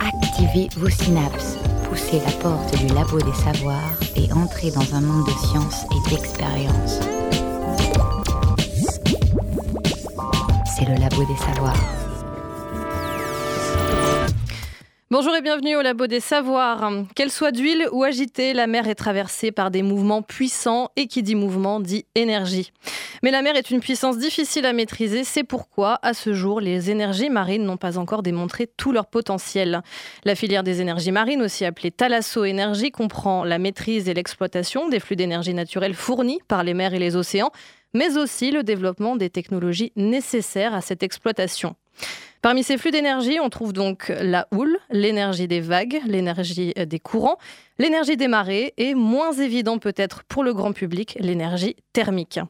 Activez vos synapses, poussez la porte du labo des savoirs et entrez dans un monde de science et d'expérience. C'est le labo des savoirs. Bonjour et bienvenue au Labo des Savoirs. Qu'elle soit d'huile ou agitée, la mer est traversée par des mouvements puissants et qui dit mouvement dit énergie. Mais la mer est une puissance difficile à maîtriser, c'est pourquoi, à ce jour, les énergies marines n'ont pas encore démontré tout leur potentiel. La filière des énergies marines, aussi appelée Thalasso Énergie, comprend la maîtrise et l'exploitation des flux d'énergie naturelle fournis par les mers et les océans, mais aussi le développement des technologies nécessaires à cette exploitation. Parmi ces flux d'énergie, on trouve donc la houle, l'énergie des vagues, l'énergie des courants, l'énergie des marées et, moins évident peut-être pour le grand public, l'énergie thermique.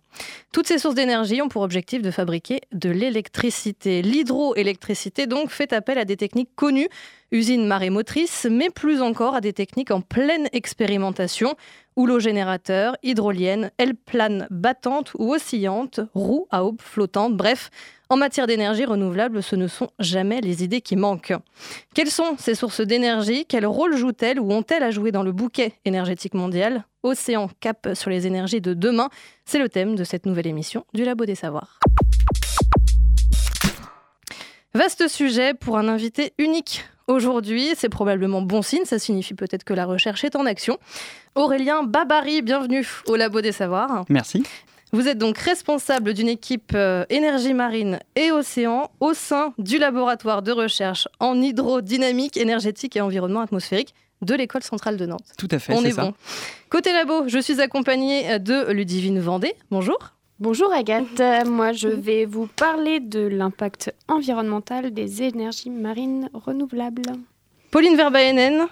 Toutes ces sources d'énergie ont pour objectif de fabriquer de l'électricité. L'hydroélectricité donc fait appel à des techniques connues, usines marémotrices, mais plus encore à des techniques en pleine expérimentation, houlogénérateur, hydrolienne, aile plane battante ou oscillante, roue à aube flottante, bref, en matière d'énergie renouvelable, ce ne sont jamais les idées qui manquent. Quelles sont ces sources d'énergie? Quel rôle jouent-elles ou ont-elles à jouer dans le bouquet énergétique mondial? Océan cap sur les énergies de demain, c'est le thème de cette nouvelle émission du Labo des Savoirs. Vaste sujet pour un invité unique. Aujourd'hui, c'est probablement bon signe, ça signifie peut-être que la recherche est en action. Aurélien Babary, bienvenue au Labo des Savoirs. Merci. Vous êtes donc responsable d'une équipe euh, énergie marine et océan au sein du laboratoire de recherche en hydrodynamique énergétique et environnement atmosphérique de l'école centrale de Nantes. Tout à fait, On c'est est ça. bon. Côté labo, je suis accompagnée de Ludivine Vendée. Bonjour. Bonjour Agathe, Euh, moi je vais vous parler de l'impact environnemental des énergies marines renouvelables. Pauline Verbaenen.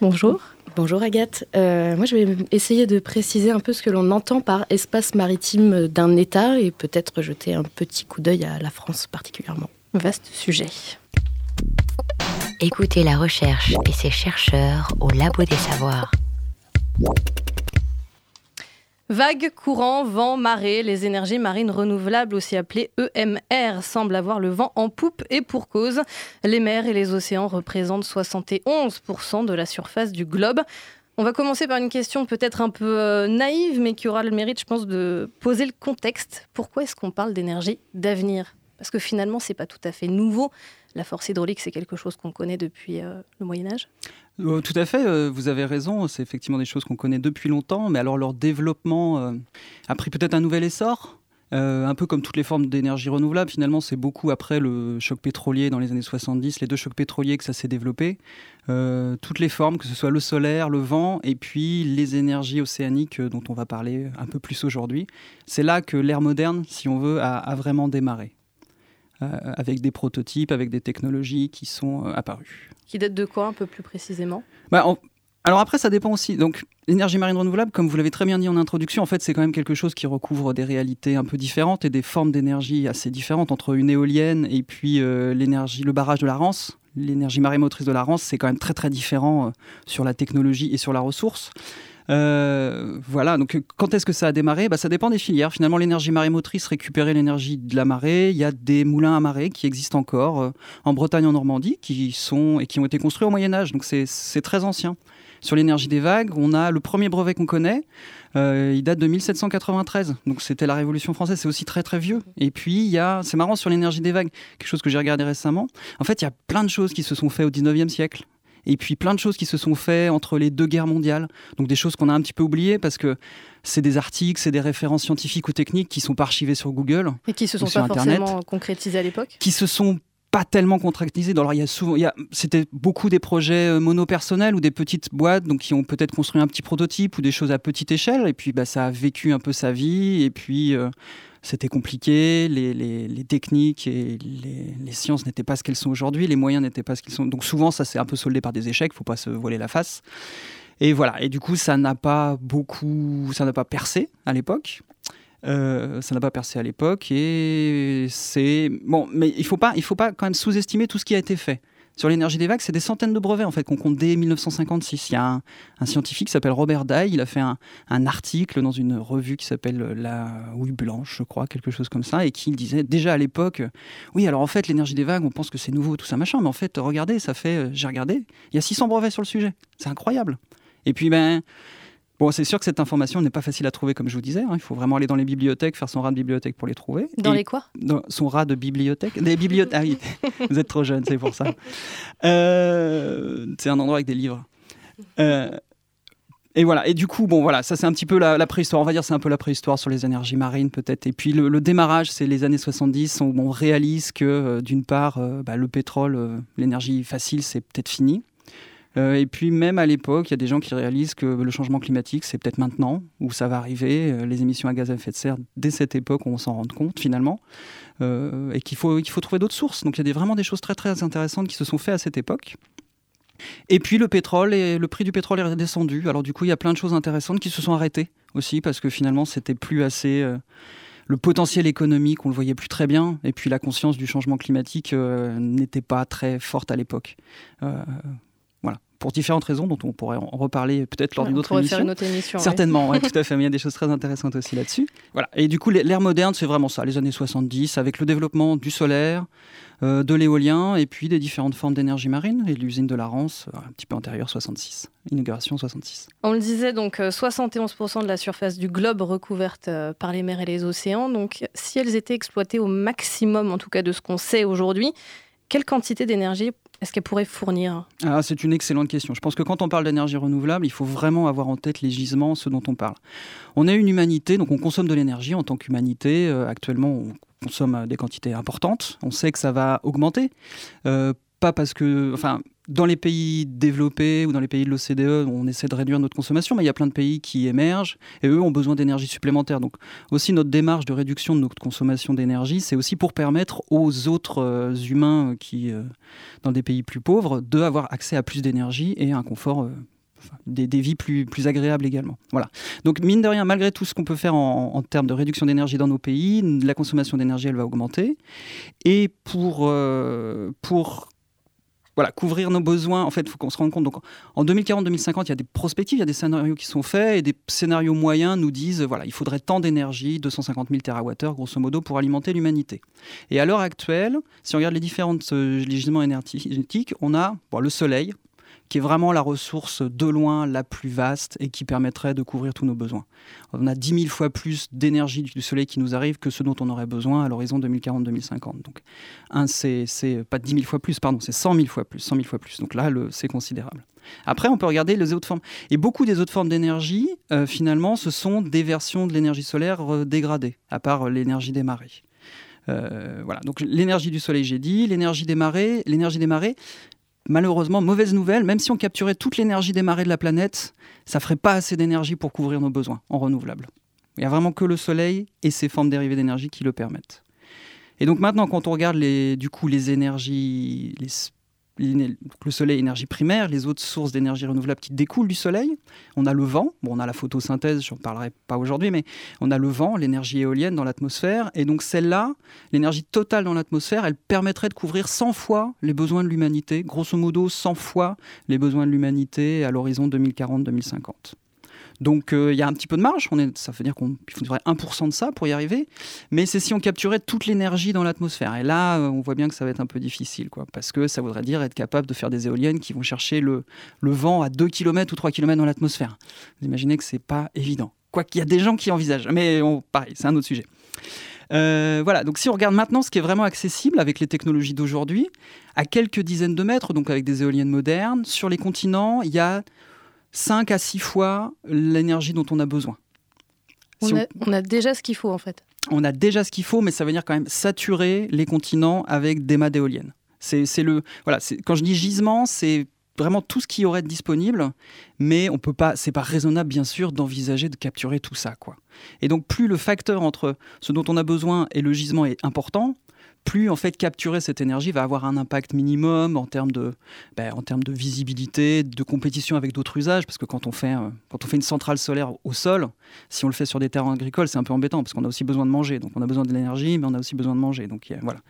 Bonjour. Bonjour Agathe. Euh, moi, je vais essayer de préciser un peu ce que l'on entend par espace maritime d'un État et peut-être jeter un petit coup d'œil à la France particulièrement. Vaste sujet. Écoutez la recherche et ses chercheurs au Labo des Savoirs. Vagues, courants, vent, marée, les énergies marines renouvelables, aussi appelées EMR, semblent avoir le vent en poupe et pour cause. Les mers et les océans représentent 71% de la surface du globe. On va commencer par une question peut-être un peu euh, naïve, mais qui aura le mérite, je pense, de poser le contexte. Pourquoi est-ce qu'on parle d'énergie d'avenir? Parce que finalement, c'est pas tout à fait nouveau. La force hydraulique, c'est quelque chose qu'on connaît depuis euh, le Moyen Âge. Euh, tout à fait, euh, vous avez raison, c'est effectivement des choses qu'on connaît depuis longtemps, mais alors leur développement euh, a pris peut-être un nouvel essor. Un peu comme toutes les formes d'énergie renouvelable, finalement, c'est beaucoup après le choc pétrolier dans les années 70, les deux chocs pétroliers que ça s'est développé. Toutes les formes, que ce soit le solaire, le vent, et puis les énergies océaniques dont on va parler un peu plus aujourd'hui. C'est là que l'ère moderne, si on veut, a, vraiment démarré. Avec des prototypes, avec des technologies qui sont apparues. Qui date de quoi, un peu plus précisément? Bah, Alors après, ça dépend aussi. Donc, l'énergie marine renouvelable, comme vous l'avez très bien dit en introduction, en fait, c'est quand même quelque chose qui recouvre des réalités un peu différentes et des formes d'énergie assez différentes entre une éolienne et puis euh, l'énergie, le barrage de la Rance. L'énergie marémotrice de la Rance, c'est quand même très très différent euh, sur la technologie et sur la ressource. Euh, voilà, donc euh, quand est-ce que ça a démarré? Bah, Ça dépend des filières. Finalement, l'énergie marémotrice récupérait l'énergie de la marée. Il y a des moulins à marée qui existent encore euh, en Bretagne, en Normandie, qui sont et qui ont été construits au Moyen Âge. Donc c'est très ancien. Sur l'énergie des vagues, on a le premier brevet qu'on connaît. euh, il date de 1793, donc c'était la Révolution française. C'est aussi très très vieux. Et puis il y a, c'est marrant sur l'énergie des vagues, quelque chose que j'ai regardé récemment. En fait, il y a plein de choses qui se sont faites au 19e siècle. Et puis plein de choses qui se sont faites entre les deux guerres mondiales. Donc des choses qu'on a un petit peu oubliées parce que c'est des articles, c'est des références scientifiques ou techniques qui sont pas archivées sur Google, Et qui se sont pas Internet. forcément concrétisés à l'époque qui se sont pas tellement contractisés. Alors il y a souvent, il y a, c'était beaucoup des projets euh, monopersonnels ou des petites boîtes, donc qui ont peut-être construit un petit prototype ou des choses à petite échelle. Et puis bah, ça a vécu un peu sa vie. Et puis euh, c'était compliqué. Les, techniques et les, sciences n'étaient pas ce qu'elles sont aujourd'hui. Les moyens n'étaient pas ce qu'ils sont. Donc souvent ça s'est un peu soldé par des échecs. Faut pas se voiler la face. Et voilà. Et du coup ça n'a pas beaucoup, ça n'a pas percé à l'époque. Euh, ça n'a pas percé à l'époque et c'est bon, mais il faut pas, il faut pas quand même sous-estimer tout ce qui a été fait. Sur l'énergie des vagues, c'est des centaines de brevets en fait qu'on compte dès 1956. Il y a un, scientifique qui s'appelle Robert Dye, il a fait un, article dans une revue qui s'appelle La Houille Blanche, je crois, quelque chose comme ça, et qui disait déjà à l'époque, oui, alors en fait, l'énergie des vagues, on pense que c'est nouveau, tout ça, machin, mais en fait, regardez, ça fait, euh, j'ai regardé, il y a 600 brevets sur le sujet. C'est incroyable. Et puis, ben, Bon, c'est sûr que cette information n'est pas facile à trouver, comme je vous disais. Hein. Il faut vraiment aller dans les bibliothèques, faire son rat de bibliothèque pour les trouver. Dans les quoi? dans Son rat de bibliothèque. Des bibliothèques. Ah oui, vous êtes trop jeune, c'est pour ça. Euh, c'est un endroit avec des livres. Euh, et voilà. Et du coup, bon, voilà, ça c'est un petit peu la, préhistoire. On va dire c'est un peu la préhistoire sur les énergies marines peut-être. Et puis le, démarrage, c'est les années 70 où on réalise que euh, d'une part, bah, le pétrole, l'énergie facile, c'est peut-être fini. Euh, et puis même à l'époque, il y a des gens qui réalisent que le changement climatique, c'est peut-être maintenant où ça va arriver. Euh, les émissions à gaz à effet de serre, dès cette époque, on s'en rend compte finalement. Euh, et qu'il faut, faut trouver d'autres sources. Donc il y a vraiment des choses très très intéressantes qui se sont faites à cette époque. Et puis le pétrole et le prix du pétrole est redescendu. Alors du coup, il y a plein de choses intéressantes qui se sont arrêtées aussi parce que finalement, c'était plus assez le potentiel économique, on le voyait plus très bien, et puis la conscience du changement climatique n'était pas très forte à l'époque pour différentes raisons dont on pourrait en reparler peut-être lors d'une autre émission. Faire une autre émission. Certainement, tout à fait. Mais il y a des choses très intéressantes aussi là-dessus. Voilà. Et du coup, l'ère moderne, c'est vraiment ça, les années 70, avec le développement du solaire, euh, de l'éolien et puis des différentes formes d'énergie marine et l'usine de la Rance, euh, un petit peu antérieure, 66, inauguration 66. On le disait, donc 71% euh, de la surface du globe recouverte par les mers et les océans. Donc si elles étaient exploitées au maximum, en tout cas de ce qu'on sait aujourd'hui, quelle quantité d'énergie est-ce qu'elle pourrait fournir ah, C'est une excellente question. Je pense que quand on parle d'énergie renouvelable, il faut vraiment avoir en tête les gisements, ce dont on parle. On est une humanité, donc on consomme de l'énergie en tant qu'humanité. Euh, actuellement, on consomme des quantités importantes. On sait que ça va augmenter. Euh, pas parce que, enfin, dans les pays développés ou dans les pays de l'OCDE, on essaie de réduire notre consommation, mais il y a plein de pays qui émergent et eux ont besoin d'énergie supplémentaire. Donc aussi notre démarche de réduction de notre consommation d'énergie, c'est aussi pour permettre aux autres euh, humains qui, euh, dans des pays plus pauvres, d'avoir accès à plus d'énergie et un confort. Euh, des, vies plus, plus agréables également. Voilà. Donc, mine de rien, malgré tout ce qu'on peut faire en, en termes de réduction d'énergie dans nos pays, la consommation d'énergie, elle va augmenter. Et pour, pour voilà, couvrir nos besoins. En fait, il faut qu'on se rende compte. Donc, en 2040-2050, il y a des prospectives, il y a des scénarios qui sont faits et des scénarios moyens nous disent voilà, il faudrait tant d'énergie, 250 000 TWh, grosso modo, pour alimenter l'humanité. Et à l'heure actuelle, si on regarde les différents euh, gisements énergétiques, on a le soleil, qui est vraiment la ressource de loin la plus vaste et qui permettrait de couvrir tous nos besoins. On a 10 000 fois plus d'énergie du soleil qui nous arrive que ce dont on aurait besoin à l'horizon 2040-2050. Donc, c'est pas 10 000 fois plus, pardon, c'est 100 000 fois plus, 100 000 fois plus. Donc là, c'est considérable. Après, on peut regarder les autres formes. Et beaucoup des autres formes d'énergie, euh, finalement, ce sont des versions de l'énergie solaire euh, dégradées, à part l'énergie des marées. Euh, voilà. Donc l'énergie du soleil, j'ai dit, l'énergie des marées, l'énergie des marées, malheureusement, mauvaise nouvelle, même si on capturait toute l'énergie des marées de la planète, ça ferait pas assez d'énergie pour couvrir nos besoins en renouvelable. Il n'y a vraiment que le soleil et ses formes dérivées d'énergie qui le permettent. Et donc maintenant, quand on regarde les, du coup les énergies, les le soleil énergie primaire, les autres sources d'énergie renouvelable qui découlent du soleil. On a le vent, bon, on a la photosynthèse, je n'en parlerai pas aujourd'hui, mais on a le vent, l'énergie éolienne dans l'atmosphère. Et donc celle-là, l'énergie totale dans l'atmosphère, elle permettrait de couvrir 100 fois les besoins de l'humanité, grosso modo 100 fois les besoins de l'humanité à l'horizon 2040-2050. Donc euh, il y a un petit peu de marge, on est, ça veut dire qu'il faudrait 1% de ça pour y arriver, mais c'est si on capturait toute l'énergie dans l'atmosphère. Et là, euh, on voit bien que ça va être un peu difficile, quoi, parce que ça voudrait dire être capable de faire des éoliennes qui vont chercher le, le vent à 2 km ou 3 km dans l'atmosphère. Vous imaginez que c'est pas évident. Quoi qu'il y a des gens qui envisagent, mais on, pareil, c'est un autre sujet. Euh, voilà, donc si on regarde maintenant ce qui est vraiment accessible avec les technologies d'aujourd'hui, à quelques dizaines de mètres, donc avec des éoliennes modernes, sur les continents, il y a 5 à 6 fois l'énergie dont on a besoin. On, a, déjà ce qu'il faut en fait. On a déjà ce qu'il faut, mais ça veut dire quand même saturer les continents avec des mâts d'éoliennes. C'est le voilà. Quand je dis gisement, c'est vraiment tout ce qui aurait disponible, mais on peut pas. C'est pas raisonnable bien sûr d'envisager de capturer tout ça quoi. Et donc plus le facteur entre ce dont on a besoin et le gisement est important, plus en fait capturer cette énergie va avoir un impact minimum en termes de, ben, en termes de visibilité, de compétition avec d'autres usages, parce que quand on, fait, euh, quand on fait une centrale solaire au sol, si on le fait sur des terrains agricoles, c'est un peu embêtant, parce qu'on a aussi besoin de manger. Donc on a besoin de l'énergie, mais on a aussi besoin de manger. Donc voilà.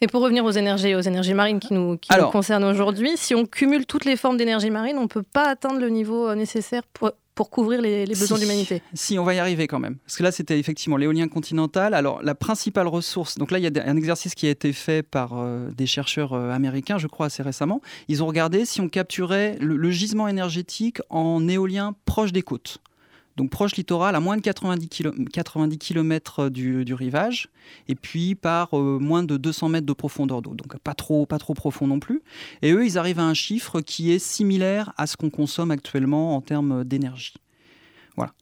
Et pour revenir aux énergies, aux énergies marines qui nous, qui nous concernent aujourd'hui, si on cumule toutes les formes d'énergie marine, on ne peut pas atteindre le niveau euh, nécessaire pour, pour couvrir les, besoins de l'humanité. Si, on va y arriver quand même. Parce que là, c'était effectivement l'éolien continental. Alors, la principale ressource, donc là, il y a un exercice qui a été fait par euh, des chercheurs euh, américains, je crois, assez récemment. Ils ont regardé si on capturait le gisement énergétique en éolien proche des côtes donc proche littoral, à moins de 90 km, euh, du, rivage, et puis par euh, moins de 200 mètres de profondeur d'eau, donc pas trop, pas trop profond non plus. Et eux, ils arrivent à un chiffre qui est similaire à ce qu'on consomme actuellement en termes d'énergie. Voilà.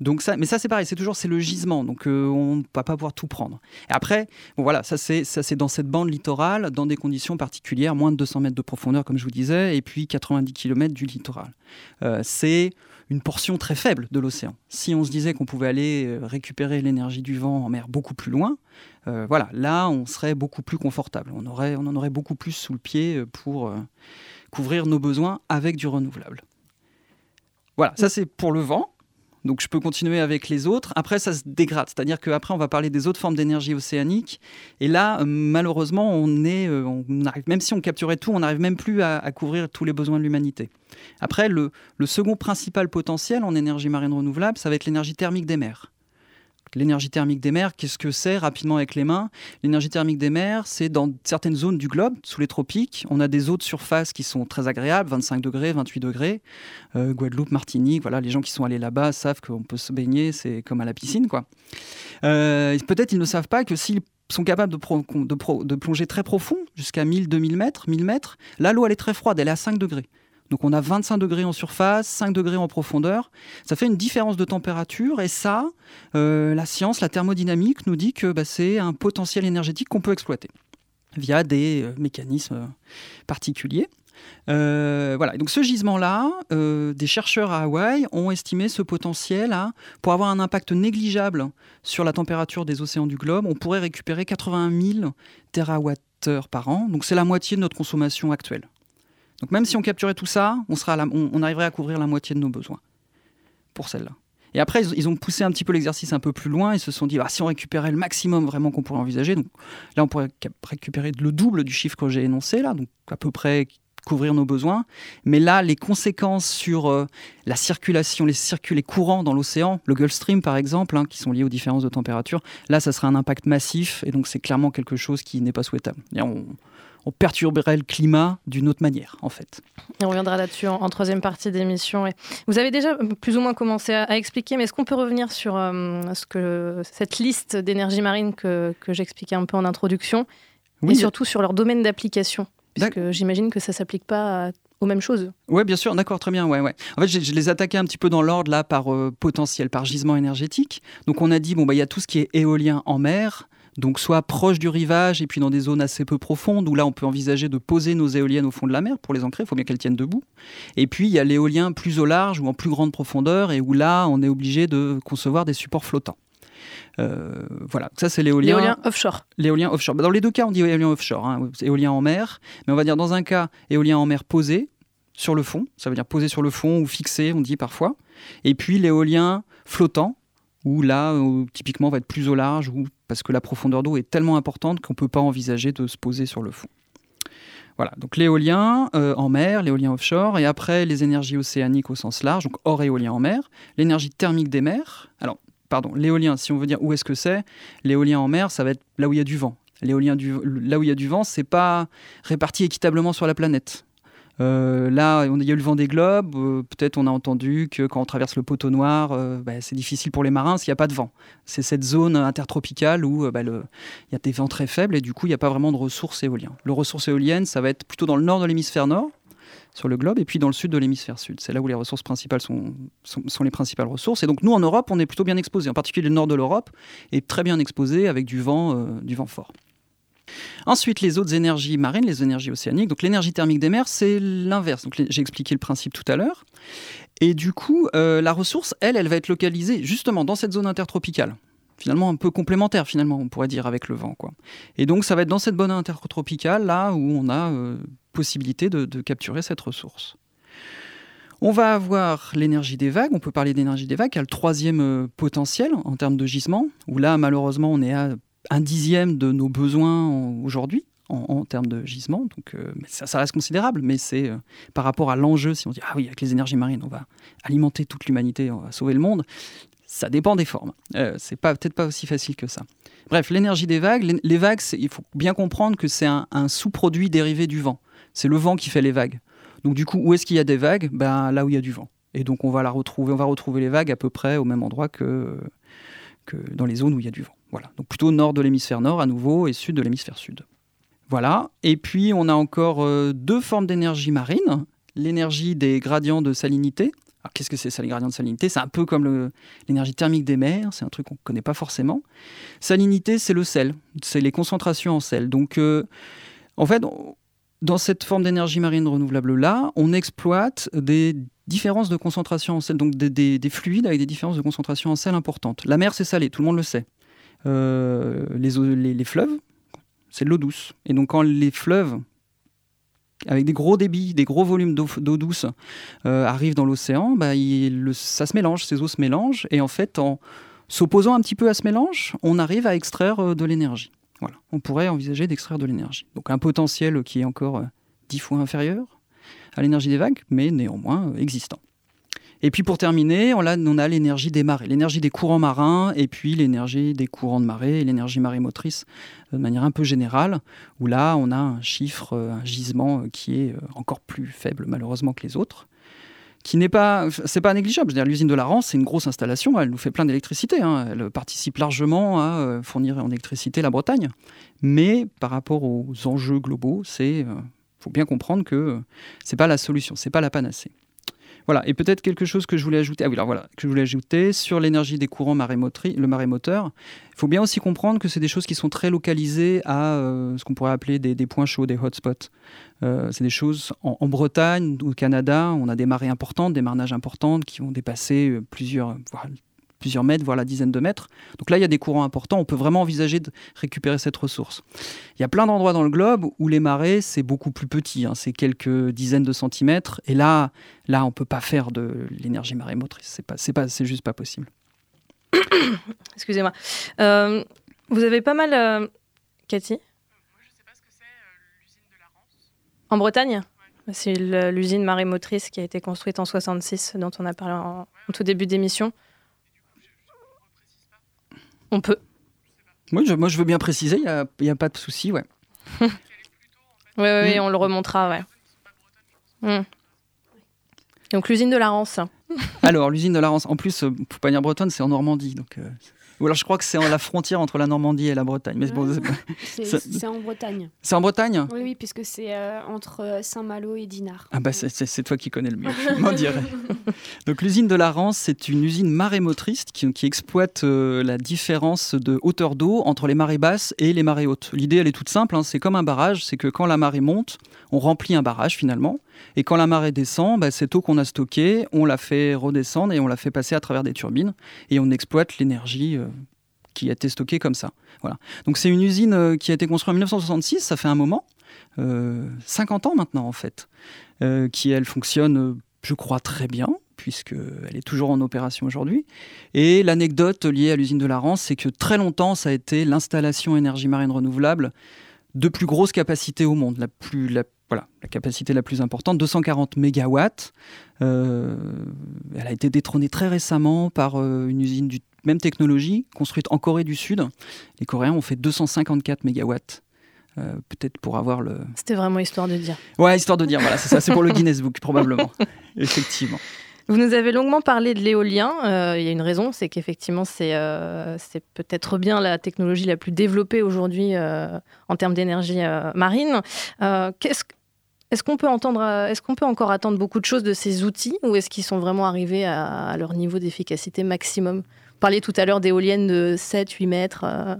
Donc ça, mais ça c'est pareil, c'est toujours c'est le gisement, donc euh, on ne va pas pouvoir tout prendre. Et après, bon voilà, ça c'est ça c'est dans cette bande littorale, dans des conditions particulières, moins de 200 mètres de profondeur comme je vous disais, et puis 90 km du littoral. c'est une portion très faible de l'océan. Si on se disait qu'on pouvait aller euh, récupérer l'énergie du vent en mer beaucoup plus loin, euh, voilà, là on serait beaucoup plus confortable. On, aurait, on en aurait beaucoup plus sous le pied euh, pour couvrir nos besoins avec du renouvelable. Voilà, ça c'est pour le vent. Donc je peux continuer avec les autres. Après, ça se dégrade. C'est-à-dire qu'après, on va parler des autres formes d'énergie océanique. Et là, euh, malheureusement, on est, euh, on arrive, même si on capturait tout, on n'arrive même plus à, couvrir tous les besoins de l'humanité. Après, le second principal potentiel en énergie marine renouvelable, ça va être l'énergie thermique des mers. L'énergie thermique des mers, qu'est-ce que c'est rapidement avec les mains? L'énergie thermique des mers, c'est dans certaines zones du globe, sous les tropiques, on a des eaux de surface qui sont très agréables, 25 degrés, 28 degrés. Euh, Guadeloupe, Martinique, voilà, les gens qui sont allés là-bas savent qu'on peut se baigner, c'est comme à la piscine, quoi. Euh, peut-être ils ne savent pas que s'ils sont capables de, plonger très profond, jusqu'à 1000-2000 mètres, 1000 mètres, là l'eau elle est très froide, elle est à 5 degrés. Donc on a 25 degrés en surface, 5 degrés en profondeur. Ça fait une différence de température et ça, euh, la science, la thermodynamique nous dit que bah, c'est un potentiel énergétique qu'on peut exploiter via des euh, mécanismes particuliers. Euh, voilà. Donc ce gisement-là, des chercheurs à Hawaï ont estimé ce potentiel à, pour avoir un impact négligeable sur la température des océans du globe, on pourrait récupérer 81 000 TWh par an. Donc c'est la moitié de notre consommation actuelle. Donc même si on capturait tout ça, on, arriverait à couvrir la moitié de nos besoins pour celle-là. Et après, ils, ont poussé un petit peu l'exercice un peu plus loin. Ils se sont dit, ah, si on récupérait le maximum vraiment qu'on pourrait envisager, donc là, on pourrait récupérer le double du chiffre que j'ai énoncé, là, donc à peu près couvrir nos besoins. Mais là, les conséquences sur euh, la circulation, les, les courants dans l'océan, le Gulf Stream par exemple, hein, qui sont liés aux différences de température, là, ça sera un impact massif. Et donc, c'est clairement quelque chose qui n'est pas souhaitable. on, on perturberait le climat d'une autre manière, en fait. on reviendra là-dessus en, troisième partie d'émission. Vous avez déjà plus ou moins commencé à, expliquer, mais est-ce qu'on peut revenir sur euh, ce que, cette liste d'énergie marine que, j'expliquais un peu en introduction, et surtout sur leur domaine d'application Puisque j'imagine que ça ne s'applique pas aux mêmes choses. Oui, bien sûr, d'accord, très bien. Ouais, ouais. En fait, je, les attaquais un petit peu dans l'ordre là par euh, potentiel, par gisement énergétique. Donc, on a dit bon bah il y a tout ce qui est éolien en mer, donc soit proche du rivage et puis dans des zones assez peu profondes où là on peut envisager de poser nos éoliennes au fond de la mer pour les ancrer, il faut bien qu'elles tiennent debout. Et puis il y a l'éolien plus au large ou en plus grande profondeur et où là on est obligé de concevoir des supports flottants. Euh, voilà, ça c'est l'éolien. L'éolien offshore. L'éolien offshore. Dans les deux cas, on dit éolien offshore, hein. éolien en mer, mais on va dire dans un cas éolien en mer posé sur le fond, ça veut dire posé sur le fond ou fixé, on dit parfois. Et puis l'éolien flottant, où là, typiquement, on va être plus au large, parce que la profondeur d'eau est tellement importante qu'on ne peut pas envisager de se poser sur le fond. Voilà, donc l'éolien euh, en mer, l'éolien offshore, et après les énergies océaniques au sens large, donc hors éolien en mer, l'énergie thermique des mers. Alors, pardon, l'éolien, si on veut dire où est-ce que c'est, l'éolien en mer, ça va être là où il y a du vent. L'éolien là où il y a du vent, c'est pas réparti équitablement sur la planète. Euh, là, il y a eu le vent des globes. Euh, peut-être on a entendu que quand on traverse le poteau noir, euh, bah, c'est difficile pour les marins s'il n'y a pas de vent. C'est cette zone intertropicale où bah, il y a des vents très faibles et du coup, il n'y a pas vraiment de ressources éoliennes. Le ressources éoliennes, ça va être plutôt dans le nord de l'hémisphère nord, sur le globe, et puis dans le sud de l'hémisphère sud. C'est là où les ressources principales sont, les principales ressources. Et donc nous, en Europe, on est plutôt bien exposé. En particulier le nord de l'Europe est très bien exposé avec du vent, du vent fort. Ensuite, les autres énergies marines, les énergies océaniques. Donc l'énergie thermique des mers, c'est l'inverse. Donc j'ai expliqué le principe tout à l'heure. Et du coup, euh, la ressource, elle, elle va être localisée justement dans cette zone intertropicale. finalement un peu complémentaire finalement on pourrait dire avec le vent quoi. Et donc ça va être dans cette bonne intertropicale là où on a euh, possibilité de, capturer cette ressource. On va avoir l'énergie des vagues, on peut parler d'énergie des vagues, qui a le troisième euh, potentiel en termes de gisement, où là malheureusement on est à un dixième de nos besoins aujourd'hui en, termes de gisement, donc euh, ça, reste considérable, mais c'est par rapport à l'enjeu, si on dit ah oui avec les énergies marines on va alimenter toute l'humanité, on va sauver le monde, ça dépend des formes. Euh, c'est peut-être pas aussi facile que ça. Bref, l'énergie des vagues, les, vagues, il faut bien comprendre que c'est un, sous-produit dérivé du vent. C'est le vent qui fait les vagues. Donc du coup, où est-ce qu'il y a des vagues? Ben là où il y a du vent. Et donc on va la retrouver, on va retrouver les vagues à peu près au même endroit que dans les zones où il y a du vent. Voilà. Donc plutôt nord de l'hémisphère nord à nouveau et sud de l'hémisphère sud. Voilà. Et puis on a encore euh, deux formes d'énergie marine. L'énergie des gradients de salinité, alors qu'est-ce que c'est ça, les gradients de salinité? C'est un peu comme l'énergie thermique des mers, c'est un truc qu'on ne connaît pas forcément. Salinité, c'est le sel, c'est les concentrations en sel. Donc, euh, en fait, dans cette forme d'énergie marine renouvelable-là, on exploite des différences de concentration en sel, donc des, fluides avec des différences de concentration en sel importantes. La mer, c'est salé, tout le monde le sait. Euh, les, les fleuves, c'est de l'eau douce. Et donc, quand les fleuves avec des gros débits, des gros volumes d'eau douce euh, arrivent dans l'océan, bah, ça se mélange, ces eaux se mélangent, et en fait, en s'opposant un petit peu à ce mélange, on arrive à extraire euh, de l'énergie. Voilà, on pourrait envisager d'extraire de l'énergie. Donc un potentiel qui est encore dix fois inférieur à l'énergie des vagues, mais néanmoins existant. Et puis pour terminer, on a, l'énergie des marées, l'énergie des courants marins, et puis l'énergie des courants de marée, et l'énergie marémotrice de manière un peu générale, où là on a un chiffre, euh, un gisement euh, qui est euh, encore plus faible malheureusement que les autres qui n'est pas, c'est pas négligeable. l'usine de la Rance, c'est une grosse installation. Elle nous fait plein d'électricité. Hein. Elle participe largement à fournir en électricité la Bretagne. Mais par rapport aux enjeux globaux, c'est, faut bien comprendre que c'est pas la solution, c'est pas la panacée. Voilà, et peut-être quelque chose que je voulais ajouter. Ah oui, alors voilà, que je voulais ajouter sur l'énergie des courants marémotrices, le marémoteur. Il faut bien aussi comprendre que c'est des choses qui sont très localisées à euh, ce qu'on pourrait appeler des, points chauds, des hotspots. Euh, c'est des choses en, Bretagne ou au Canada, on a des marées importantes, des marnages importantes qui vont dépasser euh, plusieurs, plusieurs mètres, voire la dizaine de mètres. Donc là, il y a des courants importants. On peut vraiment envisager de récupérer cette ressource. Il y a plein d'endroits dans le globe où les marées, c'est beaucoup plus petit. Hein. c'est quelques dizaines de centimètres. Et là, là on ne peut pas faire de l'énergie marémotrice. C'est pas, c'est pas, c'est juste pas possible. Excusez-moi. Euh, vous avez pas mal... Euh... Cathy? En Bretagne? C'est l'usine marémotrice qui a été construite en 66, dont on a parlé en tout début d'émission. On peut. Oui, moi je veux bien préciser, il n'y a, pas de souci, ouais. oui, oui, on le remontera, ouais. Hmm. Donc l'usine de la Rance. Alors l'usine de la Rance, en plus, euh, pour pas dire bretonne, c'est en Normandie, donc euh, ou alors je crois que c'est la frontière entre la Normandie et la Bretagne. Mais bon, c'est en Bretagne. C'est en Bretagne? Oui, oui, puisque c'est euh, entre euh, Saint-Malo et Dinard. Ah bah c'est toi qui connais le mieux, je m'en dirais. Donc l'usine de la Rance, c'est une usine marémotrice qui, qui exploite euh, la différence de hauteur d'eau entre les marées basses et les marées hautes. L'idée, elle est toute simple, hein, c'est comme un barrage, c'est que quand la marée monte, on remplit un barrage finalement. Et quand la marée descend, bah, cette eau qu'on a stockée, on la fait redescendre et on la fait passer à travers des turbines et on exploite l'énergie euh, qui a été stockée comme ça. Voilà. Donc c'est une usine euh, qui a été construite en 1966, ça fait un moment, 50 euh, ans maintenant en fait, qui elle fonctionne, je crois, très bien puisqu'elle est toujours en opération aujourd'hui. Et l'anecdote liée à l'usine de la Rance, c'est que très longtemps, ça a été l'installation énergie marine renouvelable de plus grosse capacité au monde, la plus, voilà, la capacité la plus importante, 240 mégawatts. Euh, elle a été détrônée très récemment par euh, une usine de même technologie construite en Corée du Sud. Les Coréens ont fait 254 mégawatts. Euh, peut-être pour avoir le. C'était vraiment histoire de dire. Ouais, histoire de dire, voilà, c'est ça, c'est pour le Guinness Book, probablement. Effectivement. Vous nous avez longuement parlé de l'éolien. Il y a une raison, c'est qu'effectivement, c'est peut-être bien la technologie la plus développée aujourd'hui en termes d'énergie marine. Qu'est-ce est-ce qu'on peut entendre, euh, est-ce qu'on peut encore attendre beaucoup de choses de ces outils ou est-ce qu'ils sont vraiment arrivés à, leur niveau d'efficacité maximum? Vous parliez tout à l'heure d'éoliennes de 7-8 mètres. Euh.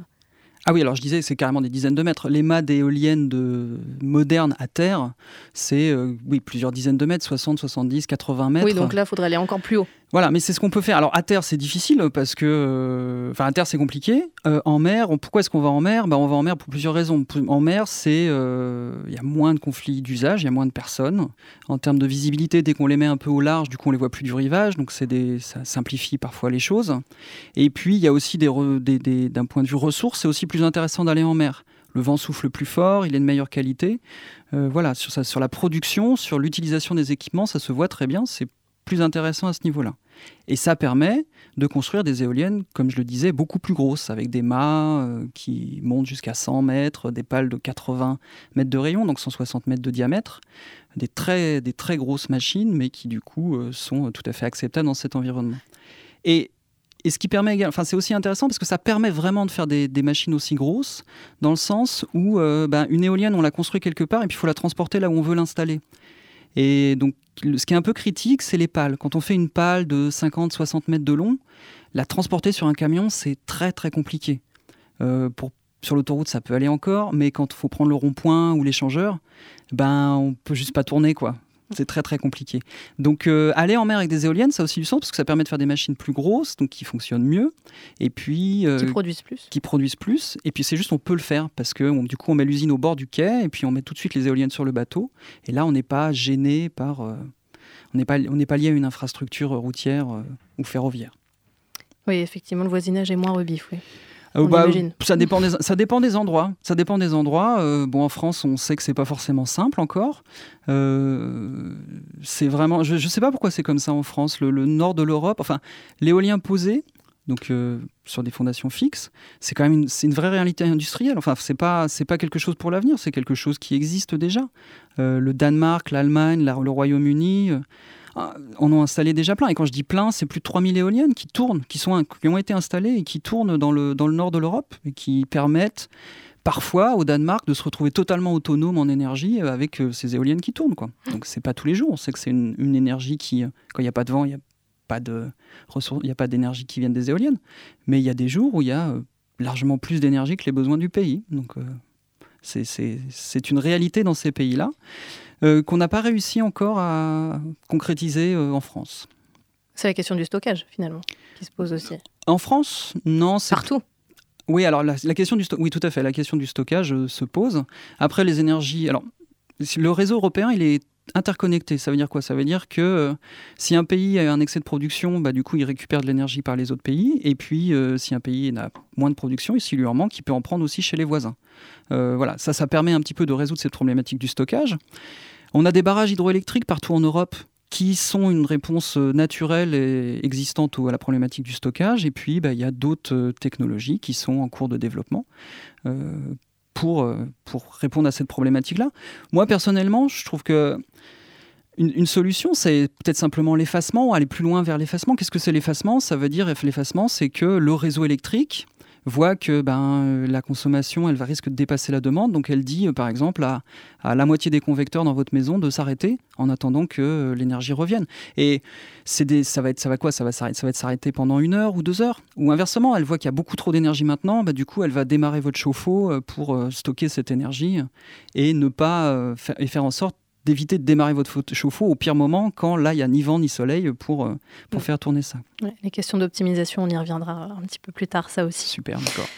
Ah oui, alors je disais, c'est carrément des dizaines de mètres. Les mâts d'éoliennes de... modernes à terre, c'est euh, oui, plusieurs dizaines de mètres, 60, 70, 80 mètres. Oui, donc là, il faudrait aller encore plus haut. Voilà, mais c'est ce qu'on peut faire. Alors à terre, c'est difficile parce que, euh, enfin à terre, c'est compliqué. Euh, en mer, pourquoi est-ce qu'on va en mer? Bah, on va en mer pour plusieurs raisons. En mer, c'est, euh, il y a moins de conflits d'usage, il y a moins de personnes. En termes de visibilité, dès qu'on les met un peu au large, du coup, on les voit plus du rivage, donc c'est des, ça simplifie parfois les choses. Et puis, il y a aussi des, des, d'un point de vue ressources, c'est aussi plus intéressant d'aller en mer. Le vent souffle plus fort, il est de meilleure qualité. voilà, sur, ça, sur la production, sur l'utilisation des équipements, ça se voit très bien. C'est plus intéressant à ce niveau-là. Et ça permet de construire des éoliennes, comme je le disais, beaucoup plus grosses, avec des mâts euh, qui montent jusqu'à 100 mètres, des pales de 80 mètres de rayon, donc 160 mètres de diamètre, des très, des très grosses machines, mais qui du coup euh, sont tout à fait acceptables dans cet environnement. Et, et ce qui permet, enfin c'est aussi intéressant parce que ça permet vraiment de faire des, machines aussi grosses, dans le sens où euh, ben, une éolienne, on la construit quelque part et puis il faut la transporter là où on veut l'installer. Et donc, ce qui est un peu critique, c'est les pales. Quand on fait une pale de 50-60 mètres de long, la transporter sur un camion, c'est très très compliqué. Euh, sur l'autoroute, ça peut aller encore, mais quand il faut prendre le rond-point ou l'échangeur, ben on peut juste pas tourner quoi. C'est très très compliqué. Donc euh, aller en mer avec des éoliennes, ça a aussi du sens parce que ça permet de faire des machines plus grosses, donc qui fonctionnent mieux, et puis euh, qui produisent plus. Qui produisent plus. Et puis c'est juste on peut le faire parce que du coup on met l'usine au bord du quai et puis on met tout de suite les éoliennes sur le bateau. Et là on n'est pas gêné par, euh, on n'est pas on n'est pas lié à une infrastructure routière ou ferroviaire. Oui, effectivement, le voisinage est moins rebif. Oui. Euh, bah, ça, dépend des, ça dépend des endroits. Ça dépend des endroits. Euh, bon, en France, on sait que c'est pas forcément simple encore. Euh, c'est vraiment. Je ne sais pas pourquoi c'est comme ça en France. Le, nord de l'Europe, enfin, l'éolien posé, donc sur des fondations fixes, c'est quand même une, une vraie réalité industrielle. Enfin, c'est pas c'est pas quelque chose pour l'avenir. C'est quelque chose qui existe déjà. le Danemark, l'Allemagne, le Royaume-Uni en ont installé déjà plein. Et quand je dis plein, c'est plus de 3000 éoliennes qui tournent, qui, sont, qui ont été installées et qui tournent dans le, dans le nord de l'Europe et qui permettent parfois au Danemark de se retrouver totalement autonome en énergie avec euh, ces éoliennes qui tournent. Quoi. Donc c'est pas tous les jours. On sait que c'est une, énergie qui, quand il n'y a pas de vent, il n'y a pas de ressources, il n'y a pas d'énergie qui vienne des éoliennes. Mais il y a des jours où il y a euh, largement plus d'énergie que les besoins du pays. Donc euh, c'est une réalité dans ces pays-là. Euh, qu'on n'a pas réussi encore à concrétiser euh, en France. C'est la question du stockage, finalement, qui se pose aussi. En France, non. Partout Oui, alors la, question du oui, tout à fait. La question du stockage euh, se pose. Après, les énergies. Alors, le réseau européen, il est interconnecté. Ça veut dire quoi? Ça veut dire que si un pays a un excès de production, bah, du coup, il récupère de l'énergie par les autres pays. Et puis, si un pays n'a moins de production, et s'il lui en manque, il peut en prendre aussi chez les voisins. voilà, ça, ça permet un petit peu de résoudre cette problématique du stockage. On a des barrages hydroélectriques partout en Europe qui sont une réponse euh, naturelle et existante à la problématique du stockage. Et puis, bah, il y a d'autres euh, technologies qui sont en cours de développement euh, pour, répondre à cette problématique-là. Moi, personnellement, je trouve que une, solution, c'est peut-être simplement l'effacement, aller plus loin vers l'effacement. Qu'est-ce que c'est l'effacement? Ça veut dire, l'effacement, c'est que le réseau électrique voit que ben, euh, la consommation, elle risque de dépasser la demande. Donc elle dit, euh, par exemple, à, la moitié des convecteurs dans votre maison de s'arrêter en attendant que euh, l'énergie revienne. Et c'est ça va être, ça va quoi? Ça va s'arrêter, ça va être s'arrêter pendant une heure ou deux heures? Ou inversement, elle voit qu'il y a beaucoup trop d'énergie maintenant. Bah, du coup, elle va démarrer votre chauffe-eau pour stocker cette énergie et ne pas et faire en sorte d'éviter de démarrer votre chauffe-eau au pire moment quand là il n'y a ni vent ni soleil pour, euh, pour faire tourner ça. les questions d'optimisation, on y reviendra un petit peu plus tard, ça aussi. Super, d'accord.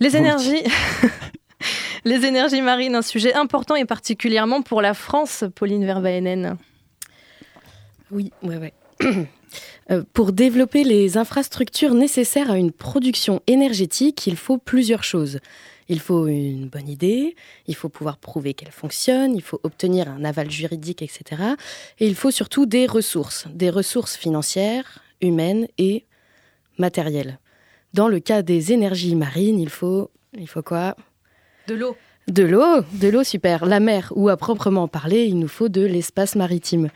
Les énergies. les énergies marines, un sujet important et particulièrement pour la France, Pauline Verbaenen. Oui, ouais, ouais. Euh, pour développer les infrastructures nécessaires à une production énergétique, il faut plusieurs choses. Il faut une bonne idée, il faut pouvoir prouver qu'elle fonctionne, il faut obtenir un aval juridique, etc. Et il faut surtout des ressources, des ressources financières, humaines et matérielles. Dans le cas des énergies marines, il faut, il faut quoi? De l'eau. De l'eau, de l'eau super. La mer, ou à proprement parler, il nous faut de l'espace maritime.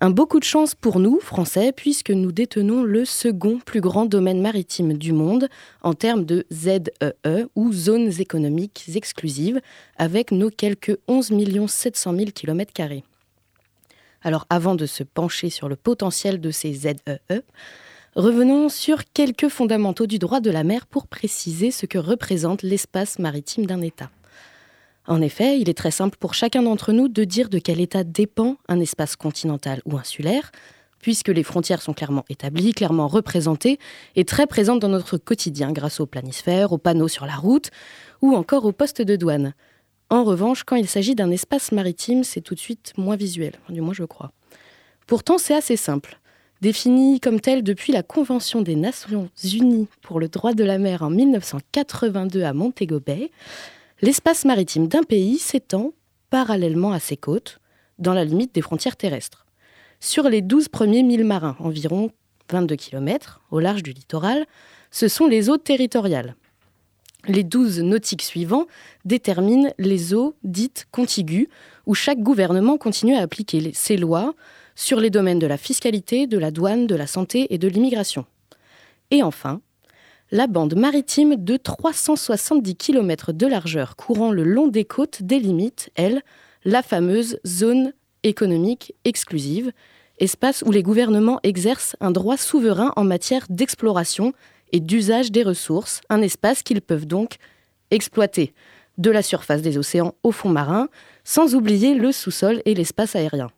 Un beaucoup de chance pour nous, Français, puisque nous détenons le second plus grand domaine maritime du monde en termes de ZEE e, ou zones économiques exclusives, avec nos quelques 11 700 000 km. Alors avant de se pencher sur le potentiel de ces ZEE, e, revenons sur quelques fondamentaux du droit de la mer pour préciser ce que représente l'espace maritime d'un État. En effet, il est très simple pour chacun d'entre nous de dire de quel état dépend un espace continental ou insulaire. puisque les frontières sont clairement établies, clairement représentées et très présentes dans notre quotidien grâce aux planisphères, aux panneaux sur la route ou encore aux postes de douane. En revanche, quand il s'agit d'un espace maritime, c'est tout de suite moins visuel, du moins je crois. Pourtant, c'est assez simple. Défini comme tel depuis la Convention des Nations Unies pour le droit de la mer en 1982 à Montego Bay, l'espace maritime d'un pays s'étend parallèlement à ses côtes, dans la limite des frontières terrestres. Sur les 12 premiers milles marins, environ 22 km au large du littoral, ce sont les eaux territoriales. Les 12 nautiques suivants déterminent les eaux dites contiguës, où chaque gouvernement continue à appliquer ses lois sur les domaines de la fiscalité, de la douane, de la santé et de l'immigration. Et enfin, la bande maritime de 370 km de largeur courant le long des côtes délimite, elle, la fameuse zone économique exclusive, espace où les gouvernements exercent un droit souverain en matière d'exploration et d'usage des ressources, un espace qu'ils peuvent donc exploiter, de la surface des océans au fond marin, sans oublier le sous-sol et l'espace aérien.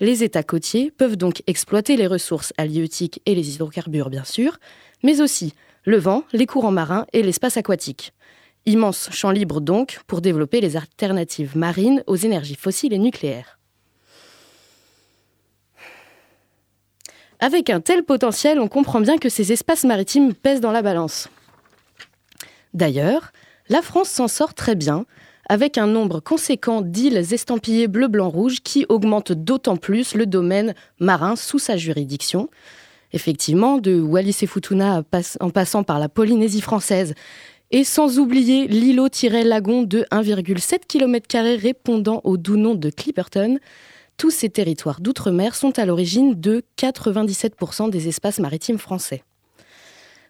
Les États côtiers peuvent donc exploiter les ressources halieutiques et les hydrocarbures, bien sûr, mais aussi le vent, les courants marins et l'espace aquatique. Immense champ libre donc pour développer les alternatives marines aux énergies fossiles et nucléaires. Avec un tel potentiel, on comprend bien que ces espaces maritimes pèsent dans la balance. D'ailleurs, la France s'en sort très bien, avec un nombre conséquent d'îles estampillées bleu-blanc-rouge qui augmente d'autant plus le domaine marin sous sa juridiction. Effectivement, de Wallis et Futuna en passant par la Polynésie française, et sans oublier l'îlot-lagon de 1,7 km répondant au doux nom de Clipperton, tous ces territoires d'outre-mer sont à l'origine de 97% des espaces maritimes français.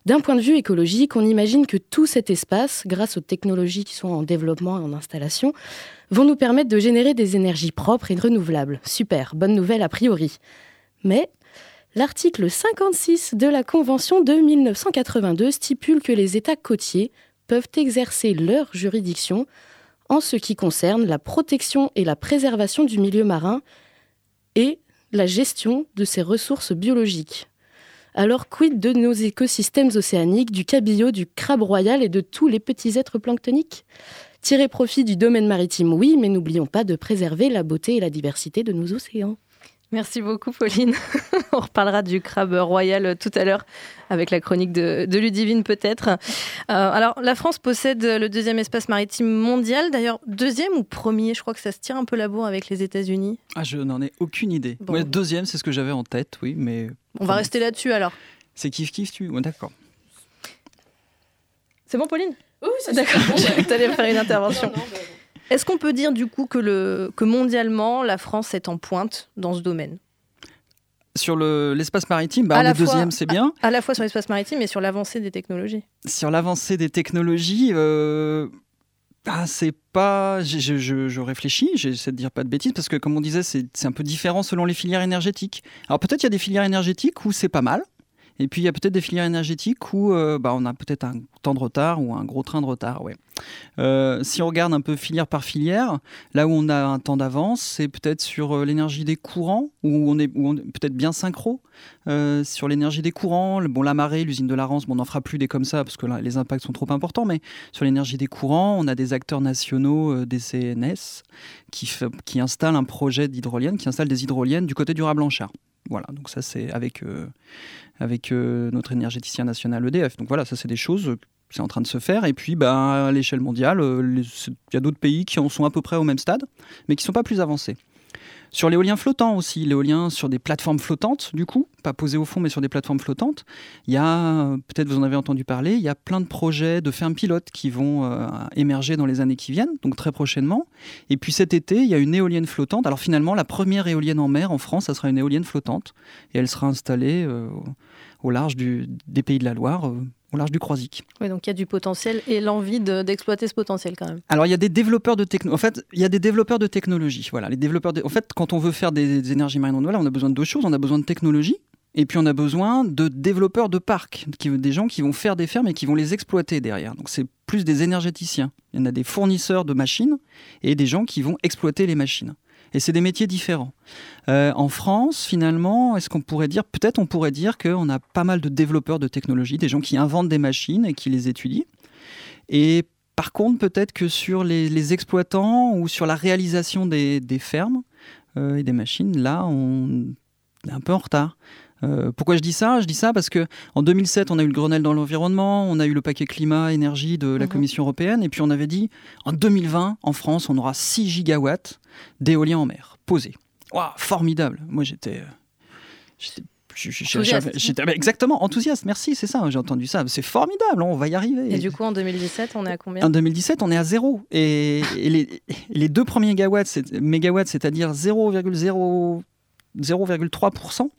D'un point de vue écologique, on imagine que tout cet espace, grâce aux technologies qui sont en développement et en installation, vont nous permettre de générer des énergies propres et renouvelables. Super, bonne nouvelle a priori. Mais l'article 56 de la Convention de 1982 stipule que les États côtiers peuvent exercer leur juridiction en ce qui concerne la protection et la préservation du milieu marin et la gestion de ses ressources biologiques. Alors quid de nos écosystèmes océaniques, du cabillaud, du crabe royal et de tous les petits êtres planctoniques? Tirer profit du domaine maritime, oui, mais n'oublions pas de préserver la beauté et la diversité de nos océans. Merci beaucoup, Pauline. On reparlera du crabe royal tout à l'heure avec la chronique de, Ludivine, peut-être. Euh, alors, la France possède le deuxième espace maritime mondial. D'ailleurs, deuxième ou premier Je crois que ça se tire un peu la bourre avec les États-Unis. Ah, je n'en ai aucune idée. deuxième, c'est ce que j'avais en tête, oui, mais. On va rester là-dessus alors. C'est kiff kiff, tu. d'accord. C'est bon, Pauline? Oui, c'est D'accord. Tu allais faire une intervention. Est-ce qu'on peut dire du coup que, le, que mondialement, la France est en pointe dans ce domaine? Sur l'espace maritime, bah, est deuxième, c'est bien. À, la fois sur l'espace maritime et sur l'avancée des technologies. Sur l'avancée des technologies, euh, ah, c'est pas. Je, je, réfléchis, j'essaie de dire pas de bêtises, parce que comme on disait, c'est un peu différent selon les filières énergétiques. Alors peut-être il y a des filières énergétiques où c'est pas mal, et puis il y a peut-être des filières énergétiques où euh, bah, on a peut-être un temps de retard ou un gros train de retard. Ouais. Euh, si on regarde un peu filière par filière, là où on a un temps d'avance, c'est peut-être sur euh, l'énergie des courants, où on est, peut-être bien synchro. sur l'énergie des courants, bon, la marée, l'usine de la Rance, bon, on n'en fera plus des comme ça parce que les impacts sont trop importants, mais sur l'énergie des courants, on a des acteurs nationaux des CNS qui, qui installent un projet d'hydrolienne, qui installent des hydroliennes du côté du Rat-Blanchard. Voilà, donc ça c'est avec avec euh, notre énergéticien national EDF. Donc voilà, ça c'est des choses c'est en train de se faire. Et puis, bah, à l'échelle mondiale, euh, il y a d'autres pays qui en sont à peu près au même stade, mais qui ne sont pas plus avancés. Sur l'éolien flottant aussi, l'éolien sur des plateformes flottantes, du coup, pas posé au fond, mais sur des plateformes flottantes. Il y a, peut-être vous en avez entendu parler, il y a plein de projets de fermes pilotes qui vont euh, émerger dans les années qui viennent, donc très prochainement. Et puis cet été, il y a une éolienne flottante. Alors finalement, la première éolienne en mer en France, ça sera une éolienne flottante, et elle sera installée au large des pays de la Loire, euh, au large du Croisic. Oui, donc il y a du potentiel et l'envie d'exploiter ce potentiel quand même. Alors il y a des développeurs de techno. En fait, il y a des développeurs de technologie. Voilà, les développeurs. En fait, quand on veut faire des, énergies marines renouvelables, on a besoin de deux choses. On a besoin de technologie. Et puis on a besoin de développeurs de parcs, qui, des gens qui vont faire des fermes et qui vont les exploiter derrière. Donc c'est plus des énergéticiens. Il y en a des fournisseurs de machines et des gens qui vont exploiter les machines. Et c'est des métiers différents. Euh, en France, finalement, est-ce qu'on pourrait dire, peut-être on pourrait dire qu'on a pas mal de développeurs de technologie, des gens qui inventent des machines et qui les étudient. Et par contre, peut-être que sur les, exploitants ou sur la réalisation des, fermes euh, et des machines, là, on est un peu en retard. Euh, pourquoi je dis ça? Je dis ça parce que en 2007, on a eu le Grenelle dans l'environnement, on a eu le paquet climat énergie de la mhm. Commission européenne, et puis on avait dit en 2020, en France, on aura 6 gigawatts d'éolien en mer posés. Waouh, formidable Moi, j'étais, j'étais J'étais exactement enthousiaste, merci, c'est ça, j'ai entendu ça. C'est formidable, on va y arriver. Et du coup, en 2017, on est à combien? En 2017, on est à zéro. Et, les, les, deux premiers mégawatts, c'est-à-dire 0,0 0,3%,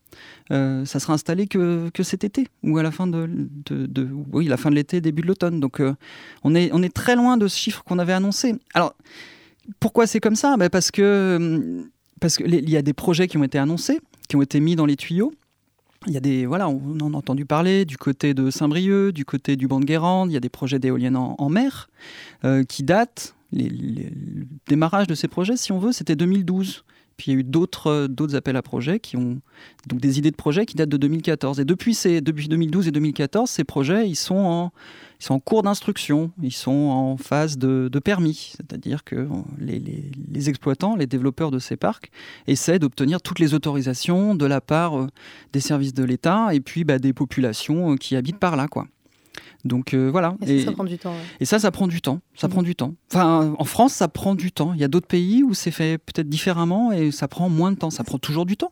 euh, ça sera installé que, cet été ou à la fin de, oui, la fin de l'été, début de l'automne. Donc euh, on, est, on est très loin de ce chiffre qu'on avait annoncé. Alors pourquoi c'est comme ça? Ben Parce que parce qu'il y a des projets qui ont été annoncés, qui ont été mis dans les tuyaux. Il y a des voilà, on en a entendu parler du côté de Saint-Brieuc, du côté du banc de Guérande. Il y a des projets d'éoliennes en, mer euh, qui datent. Le démarrage de ces projets, si on veut, c'était 2012. Puis il y a eu d'autres, euh, d'autres appels à projets qui ont donc des idées de projets qui datent de 2014. Et depuis, depuis 2012 et 2014, ces projets, sont en, cours d'instruction, ils sont en phase de, permis. C'est-à-dire que euh, les, exploitants, les développeurs de ces parcs essaient d'obtenir toutes les autorisations de la part euh, des services de l'État et puis bah, des populations qui habitent par là. Donc euh, voilà. Et, ça, prend du temps. Et ça, ça prend du temps. Ça prend du temps. Enfin, en France, ça prend du temps. Il y a d'autres pays où c'est fait peut-être différemment et ça prend moins de temps. Ça prend toujours du temps,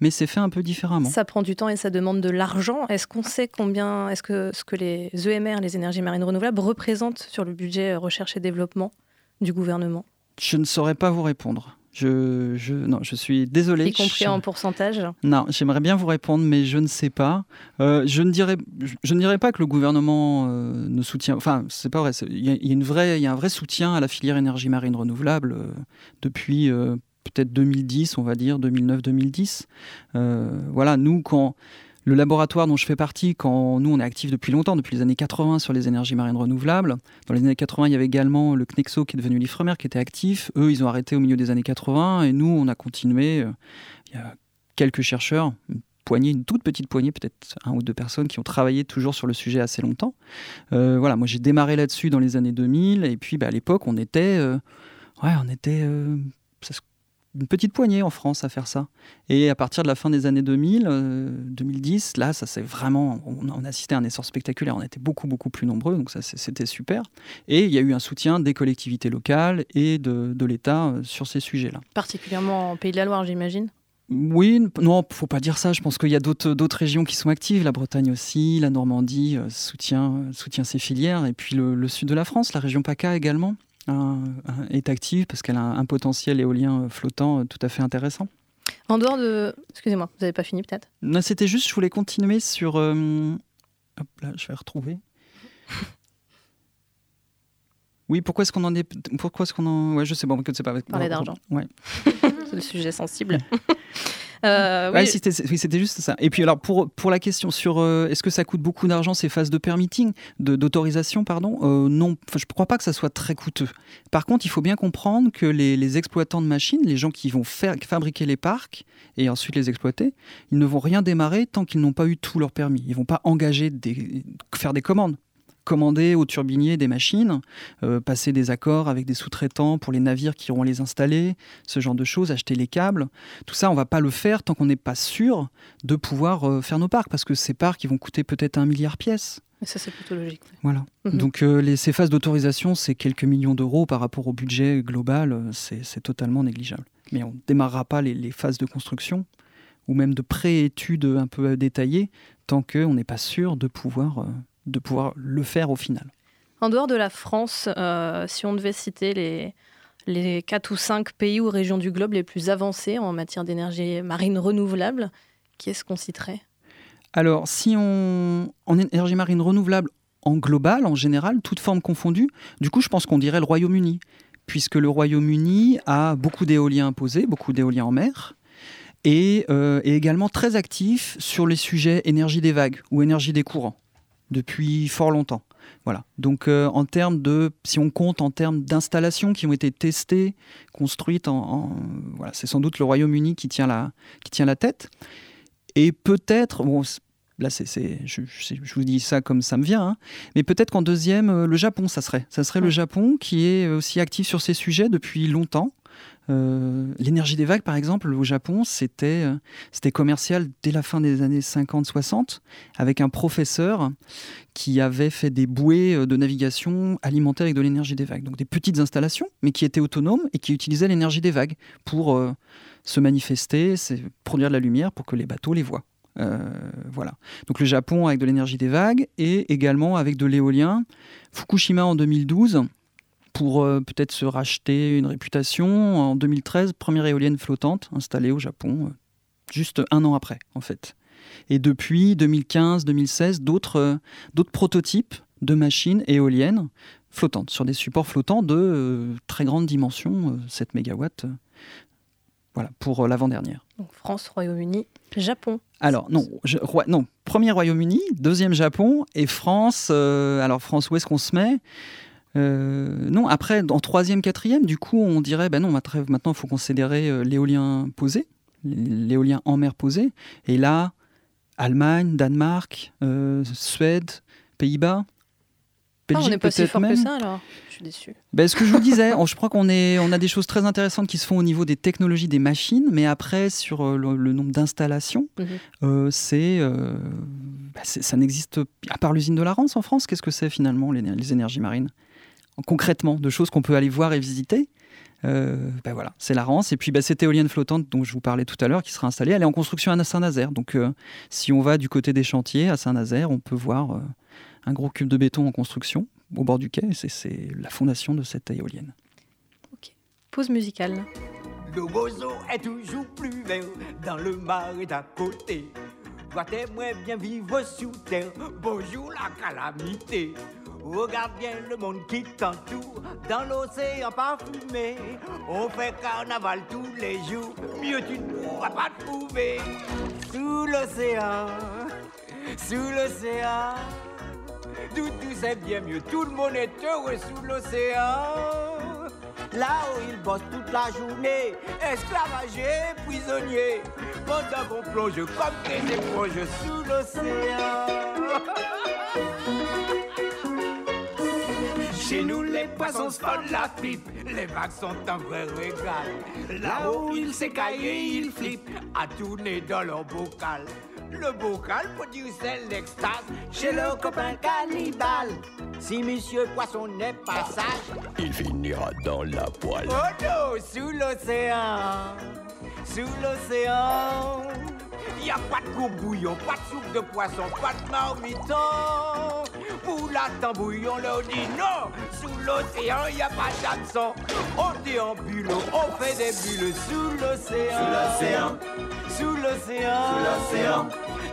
mais c'est fait un peu différemment. Ça prend du temps et ça demande de l'argent. Est-ce qu'on sait combien, est-ce que ce que les EMR, les énergies marines renouvelables, représentent sur le budget recherche et développement du gouvernement? Je ne saurais pas vous répondre. Je, je, non, je suis désolé. Y compris en pourcentage Non, j'aimerais bien vous répondre, mais je ne sais pas. Euh, je, ne dirais, je, ne dirais pas que le gouvernement euh, ne soutient. Enfin, c'est pas vrai. Il y, a, une vraie, il y a un vrai soutien à la filière énergie marine renouvelable euh, depuis peut-être 2010, on va dire, 2009-2010. voilà, nous, quand le laboratoire dont je fais partie, quand nous on est actif depuis longtemps, depuis les années 80 sur les énergies marines renouvelables, dans les années 80 il y avait également le CNEXO qui est devenu l'IFREMER qui était actif. Eux ils ont arrêté au milieu des années 80 et nous on a continué. Euh, il y a quelques chercheurs, une poignée, une toute petite poignée, peut-être un ou deux personnes qui ont travaillé toujours sur le sujet assez longtemps. Euh, voilà, moi j'ai démarré là-dessus dans les années 2000 et puis bah, à l'époque on était, euh, ouais, on était une petite poignée en France à faire ça. Et à partir de la fin des années 2000, 2010, euh, là, ça c'est vraiment, on, a assisté à un essor spectaculaire. On était beaucoup beaucoup plus nombreux, donc ça c'était super. Et il y a eu un soutien des collectivités locales et de, de l'État euh, sur ces sujets-là. Particulièrement en Pays de la Loire, j'imagine? Oui, non, faut pas dire ça. Je pense qu'il y a d'autres régions qui sont actives. La Bretagne aussi, la Normandie euh, soutient, soutient ces filières. Et puis le, le, sud de la France, la région PACA également est active parce qu'elle a un, potentiel éolien flottant tout à fait intéressant. En dehors de... Excusez-moi, vous n'avez pas fini peut-être? Non, c'était juste, je voulais continuer sur... Euh, hop là, je vais retrouver. Oui, pourquoi est-ce qu'on en est... Pourquoi est-ce qu'on en... Ouais, je sais, bon, que c'est pas... Parler d'argent. Ouais. c'est le sujet sensible. Euh, oui, c'était juste ça. Et puis alors pour, pour la question sur euh, est-ce que ça coûte beaucoup d'argent ces phases de permitting, d'autorisation, pardon, euh, non, je ne crois pas que ça soit très coûteux. Par contre, il faut bien comprendre que les, les exploitants de machines, les gens qui vont faire, fabriquer les parcs et ensuite les exploiter, ils ne vont rien démarrer tant qu'ils n'ont pas eu tout leur permis. Ils vont pas engager des, faire des commandes commander aux turbiniers des machines, euh, passer des accords avec des sous-traitants pour les navires qui iront les installer, ce genre de choses, acheter les câbles. Tout ça, on va pas le faire tant qu'on n'est pas sûr de pouvoir euh, faire nos parcs, parce que ces parcs, ils vont coûter peut-être un milliard pièces. Et ça, c'est plutôt logique. Voilà. Mhm. Donc, euh, les, ces phases d'autorisation, c'est quelques millions d'euros par rapport au budget global, c'est totalement négligeable. Mais on ne démarrera pas les, les, phases de construction ou même de pré-études un peu détaillées tant qu'on n'est pas sûr de pouvoir de pouvoir le faire au final. En dehors de la France, euh, si on devait citer les, les 4 ou 5 pays ou régions du globe les plus avancés en matière d'énergie marine renouvelable, qui est-ce qu'on citerait? Alors, si on. En énergie marine renouvelable, en global, en général, toute forme confondue, du coup, je pense qu'on dirait le Royaume-Uni, puisque le Royaume-Uni a beaucoup d'éoliens imposés, beaucoup d'éoliens en mer, et euh, est également très actif sur les sujets énergie des vagues ou énergie des courants. Depuis fort longtemps. Voilà. Donc euh, en termes de, si on compte en termes d'installations qui ont été testées, construites, en, voilà, c'est sans doute le Royaume-Uni qui tient la qui tient la tête. Et peut-être, bon, là c'est, je, je, vous dis ça comme ça me vient, hein, mais peut-être qu'en deuxième, euh, le Japon, ça serait, ça serait le Japon qui est aussi actif sur ces sujets depuis longtemps. Euh, l'énergie des vagues, par exemple, au Japon, c'était euh, commercial dès la fin des années 50-60, avec un professeur qui avait fait des bouées euh, de navigation alimentées avec de l'énergie des vagues. Donc des petites installations, mais qui étaient autonomes et qui utilisaient l'énergie des vagues pour se manifester, produire de la lumière pour que les bateaux les voient. voilà. Donc le Japon avec de l'énergie des vagues et également avec de l'éolien. Fukushima en 2012 pour euh, peut-être se racheter une réputation. En 2013, première éolienne flottante installée au Japon, euh, juste un an après en fait. Et depuis 2015-2016, d'autres euh, d'autres prototypes de machines éoliennes flottantes sur des supports flottants de très grande dimension, 7 MW. voilà, pour l'avant-dernière. France, Royaume-Uni, Japon. Alors non, non, premier Royaume-Uni, deuxième Japon et France. alors France, où est-ce qu'on se met? Euh, non, après, en troisième, quatrième, du coup, on dirait, ben non, maintenant, il faut considérer euh, l'éolien posé, l'éolien en mer posé. Et là, Allemagne, Danemark, euh, Suède, Pays-Bas, Belgique, ah, on n'est pas si fort que ça, alors Je suis déçu. Ben, ce que je vous disais, je crois qu'on on a des choses très intéressantes qui se font au niveau des technologies des machines, mais après, sur le, nombre d'installations, mhm. c'est, ben, ça n'existe, à part l'usine de la Rance en France, qu'est-ce que c'est finalement les énergies marines? Concrètement, de choses qu'on peut aller voir et visiter. Euh, ben voilà, c'est la Rance. Et puis ben, cette éolienne flottante dont je vous parlais tout à l'heure qui sera installée, elle est en construction à Saint-Nazaire. Donc euh, si on va du côté des chantiers à Saint-Nazaire, on peut voir euh, un gros cube de béton en construction au bord du quai. C'est la fondation de cette éolienne. Ok, pause musicale. Le roseau est toujours plus vert dans le marais d'à côté. Toi t'aimerais bien vivre sous terre, bonjour la calamité. Regarde bien le monde qui t'entoure dans l'océan parfumé. On fait carnaval tous les jours, mieux tu ne pourras pas trouver. Sous l'océan, sous l'océan, tout, tout c'est bien mieux. Tout le monde est heureux sous l'océan. Là où ils bossent toute la journée, esclavagés, prisonniers, pendant qu'on plonge comme des éponges sous l'océan. Chez nous, les poissons se font la pipe, les vagues sont un vrai régal. Là où ils s'écaillent ils flippent, à tourner dans leur bocal. Le bocal produit l'extase chez le copain cannibale. Si monsieur poisson n'est pas sage, il finira dans la poêle. Oh non, sous l'océan, sous l'océan. Y a pas de courbouillon, pas de soupe de poisson, pas de marmiton. Pour la tambouille, on leur dit non. Sous l'océan, y a pas d'absent. On déambule, on fait des bulles sous l'océan. Sous l'océan. Sous l'océan. Sous l'océan.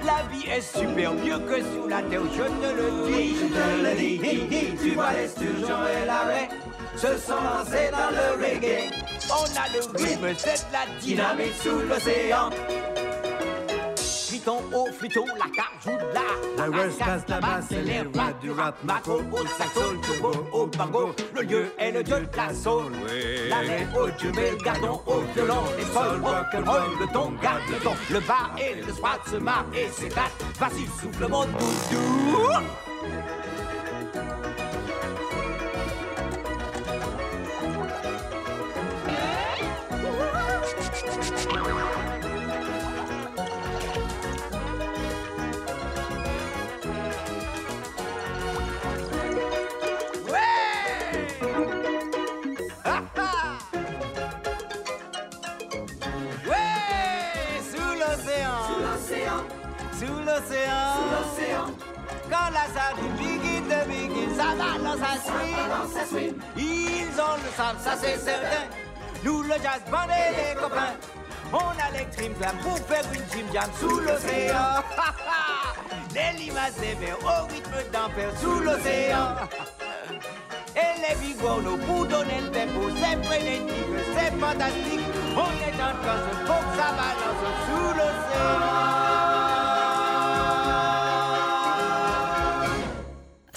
La vie est super mieux que sous la terre, je te le dis. Je te le dis. Tu vois les sturgeons et l'arrêt se sont lancés dans le reggae. On a le rythme, c'est la dynamique sous l'océan fliton, au fliton, la là. La Coast, la basse, c'est les rois du rap, macro, au saxo, turbo, au bango. Le lieu est le dieu de la soul. La main au dieu, mais le gardon au violon. Les sols, rock'n'roll, le ton, garde le ton. Le bar et le soir se marre et s'éclate. Vas-y, souffle mon doudou. Ils ont le sang, ça c'est certain. Nous le jazz band et les copains. On a les trim pour faire une gym jam sous l'océan. les limaces verts au rythme d'enfer sous l'océan. Et les bigorneaux pour donner le tempo, c'est frénétique, c'est fantastique. On est en transe, faut que ça balance sous l'océan.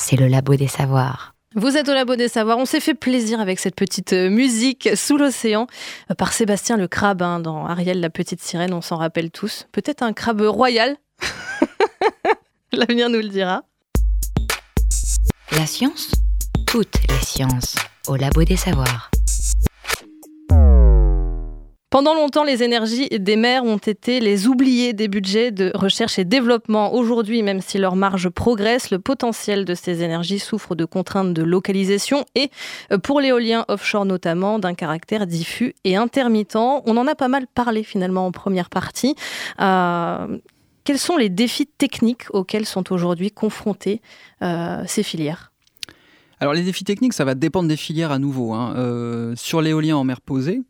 c'est le labo des savoirs. Vous êtes au Labo des Savoirs. On s'est fait plaisir avec cette petite euh, musique sous l'océan euh, par Sébastien le crabe hein, dans Ariel la petite sirène. On s'en rappelle tous. Peut-être un crabe royal. L'avenir nous le dira. La science Toutes les sciences au Labo des savoirs. Pendant longtemps, les énergies des mers ont été les oubliés des budgets de recherche et développement. Aujourd'hui, même si leur marge progresse, le potentiel de ces énergies souffre de contraintes de localisation et, euh, pour l'éolien offshore notamment, d'un caractère diffus et intermittent. On en a pas mal parlé finalement en première partie. Euh, quels sont les défis techniques auxquels sont aujourd'hui confrontées euh, ces filières? Alors les défis techniques, ça va dépendre des filières à nouveau. hein. Sur l'éolien en mer posée,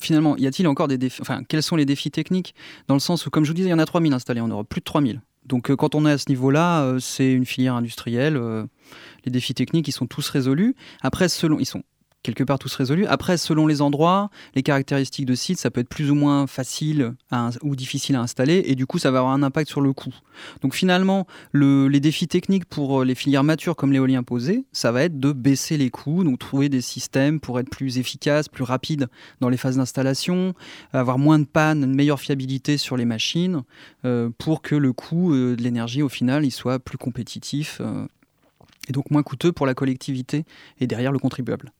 finalement, y a-t-il encore des défis Enfin, quels sont les défis techniques Dans le sens où, comme je vous disais, il y en a 3000 installés en Europe, plus de 3000. Donc euh, quand on est à ce niveau-là, euh, c'est une filière industrielle. euh, les défis techniques, ils sont tous résolus. Après, selon, ils sont quelque part tous résolus. Après, selon les endroits, les caractéristiques de site, ça peut être plus ou moins facile ou difficile à installer, et du coup, ça va avoir un impact sur le coût. Donc finalement, le- les défis techniques pour euh, les filières matures comme l'éolien posé, ça va être de baisser les coûts, donc trouver des systèmes pour être plus efficaces, plus rapides dans les phases d'installation, avoir moins de panne, une meilleure fiabilité sur les machines, euh, pour que le coût euh, de l'énergie, au final, il soit plus compétitif. euh, et donc moins coûteux pour la collectivité et derrière le contribuable.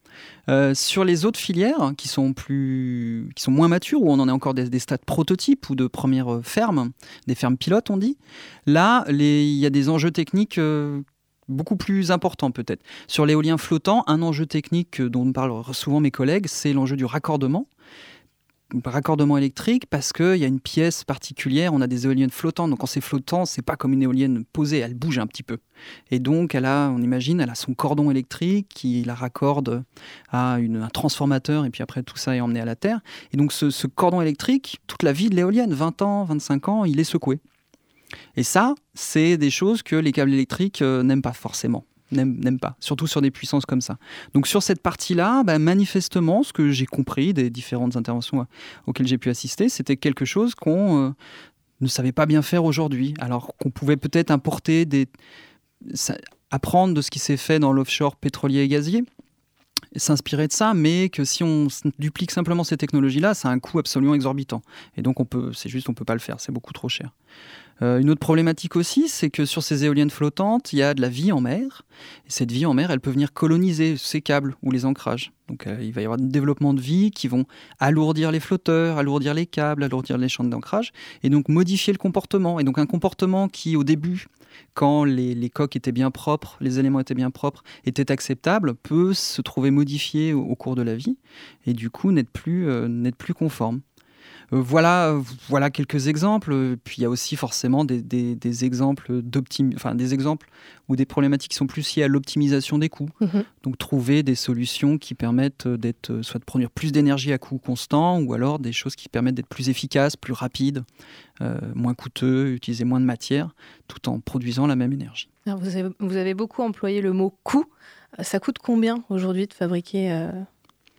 Euh, sur les autres filières qui sont, plus, qui sont moins matures, où on en est encore des, des stades prototypes ou de premières euh, fermes, des fermes pilotes on dit, là il y a des enjeux techniques euh, beaucoup plus importants peut-être. Sur l'éolien flottant, un enjeu technique dont parlent souvent mes collègues, c'est l'enjeu du raccordement raccordement électrique parce qu'il y a une pièce particulière, on a des éoliennes flottantes, donc quand c'est flottant, c'est pas comme une éolienne posée, elle bouge un petit peu. Et donc elle a, on imagine, elle a son cordon électrique qui la raccorde à un transformateur et puis après tout ça est emmené à la Terre. Et donc ce, ce cordon électrique, toute la vie de l'éolienne, 20 ans, 25 ans, il est secoué. Et ça, c'est des choses que les câbles électriques euh, n'aiment pas forcément. N'aiment pas, surtout sur des puissances comme ça. Donc sur cette partie-là, bah, manifestement, ce que j'ai compris des différentes interventions auxquelles j'ai pu assister, c'était quelque chose qu'on euh, ne savait pas bien faire aujourd'hui. Alors qu'on pouvait peut-être importer des... apprendre de ce qui s'est fait dans l'offshore pétrolier et gazier, s'inspirer de ça, mais que si on duplique simplement ces technologies-là, ça a un coût absolument exorbitant. Et donc on peut, c'est juste, on peut pas le faire, c'est beaucoup trop cher. Euh, une autre problématique aussi, c'est que sur ces éoliennes flottantes, il y a de la vie en mer. Et cette vie en mer, elle peut venir coloniser ces câbles ou les ancrages. Donc euh, il va y avoir un développement de vie qui vont alourdir les flotteurs, alourdir les câbles, alourdir les champs d'ancrage, et donc modifier le comportement. Et donc un comportement qui, au début, quand les, coques étaient bien propres, les éléments étaient bien propres, était acceptable, peut se trouver modifié au, cours de la vie, et du coup n'être plus, euh, plus conforme. Euh, voilà, voilà quelques exemples. Puis il y a aussi forcément des, des- des exemples enfin des exemples ou des problématiques qui sont plus liées à l'optimisation des coûts. Mhm. Donc trouver des solutions qui permettent euh, d'être, euh, soit de produire plus d'énergie à coût constant, ou alors des choses qui permettent d'être plus efficaces, plus rapides, euh, moins coûteux, utiliser moins de matière, tout en produisant la même énergie. Alors, vous, avez, vous avez beaucoup employé le mot coût. Ça coûte combien aujourd'hui de fabriquer euh,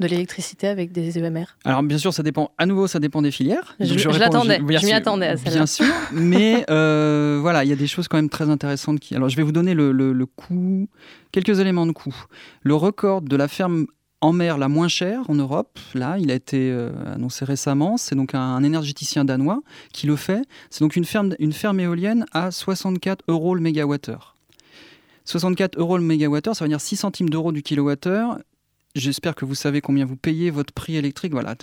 de l'électricité avec des EMR Alors bien sûr, ça dépend. À nouveau, ça dépend des filières. Je- l'attendais, je m'y attendais à celle-là. Bien sûr, mais euh, voilà, il y a des choses quand même très intéressantes. Qui... Alors je vais vous donner le, le- le coût, quelques éléments de coût. Le record de la ferme en mer la moins chère en Europe, là, il a été euh, annoncé récemment. C'est donc un, un énergéticien danois qui le fait. C'est donc une ferme, une ferme éolienne à 64 euros le mégawattheure. 64 euros le mégawattheure, ça veut dire 6 centimes d'euros du kilowattheure. J'espère que vous savez combien vous payez votre prix électrique. Voilà,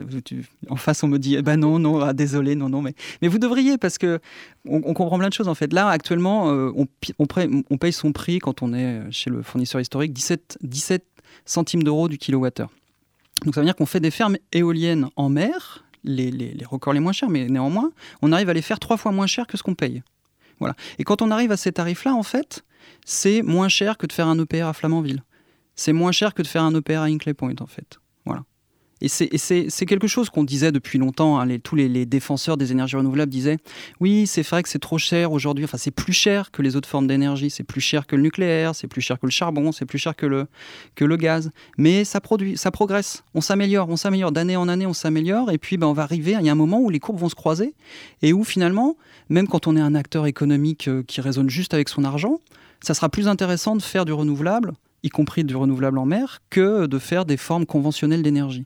en face on me dit, eh ben non, non, ah, désolé, non, non, mais, vous devriez parce que on, comprend plein de choses en fait. Là, actuellement, euh, on, paye- on paye son prix quand on est chez le fournisseur historique 17, 17 centimes d'euros du kilowattheure. Donc ça veut dire qu'on fait des fermes éoliennes en mer, les records les moins chers, mais néanmoins, on arrive à les faire trois fois moins cher que ce qu'on paye. Voilà. Et quand on arrive à ces tarifs-là, en fait, c'est moins cher que de faire un EPR à Flamanville. C'est moins cher que de faire un EPR à Hinkley Point, en fait. Voilà. Et c'est- quelque chose qu'on disait depuis longtemps. hein, tous les, les défenseurs des énergies renouvelables disaient oui, c'est vrai que c'est trop cher aujourd'hui. Enfin, c'est plus cher que les autres formes d'énergie. C'est plus cher que le nucléaire, c'est plus cher que le charbon, c'est plus cher que le, que le gaz. Mais ça produit, ça progresse. On s'améliore, on s'améliore. D'année en année, on s'améliore. Et puis, ben, on va arriver. Il y a un moment où les courbes vont se croiser et où finalement, même quand on est un acteur économique euh, qui raisonne juste avec son argent, ça sera plus intéressant de faire du renouvelable, y compris du renouvelable en mer, que de faire des formes conventionnelles d'énergie.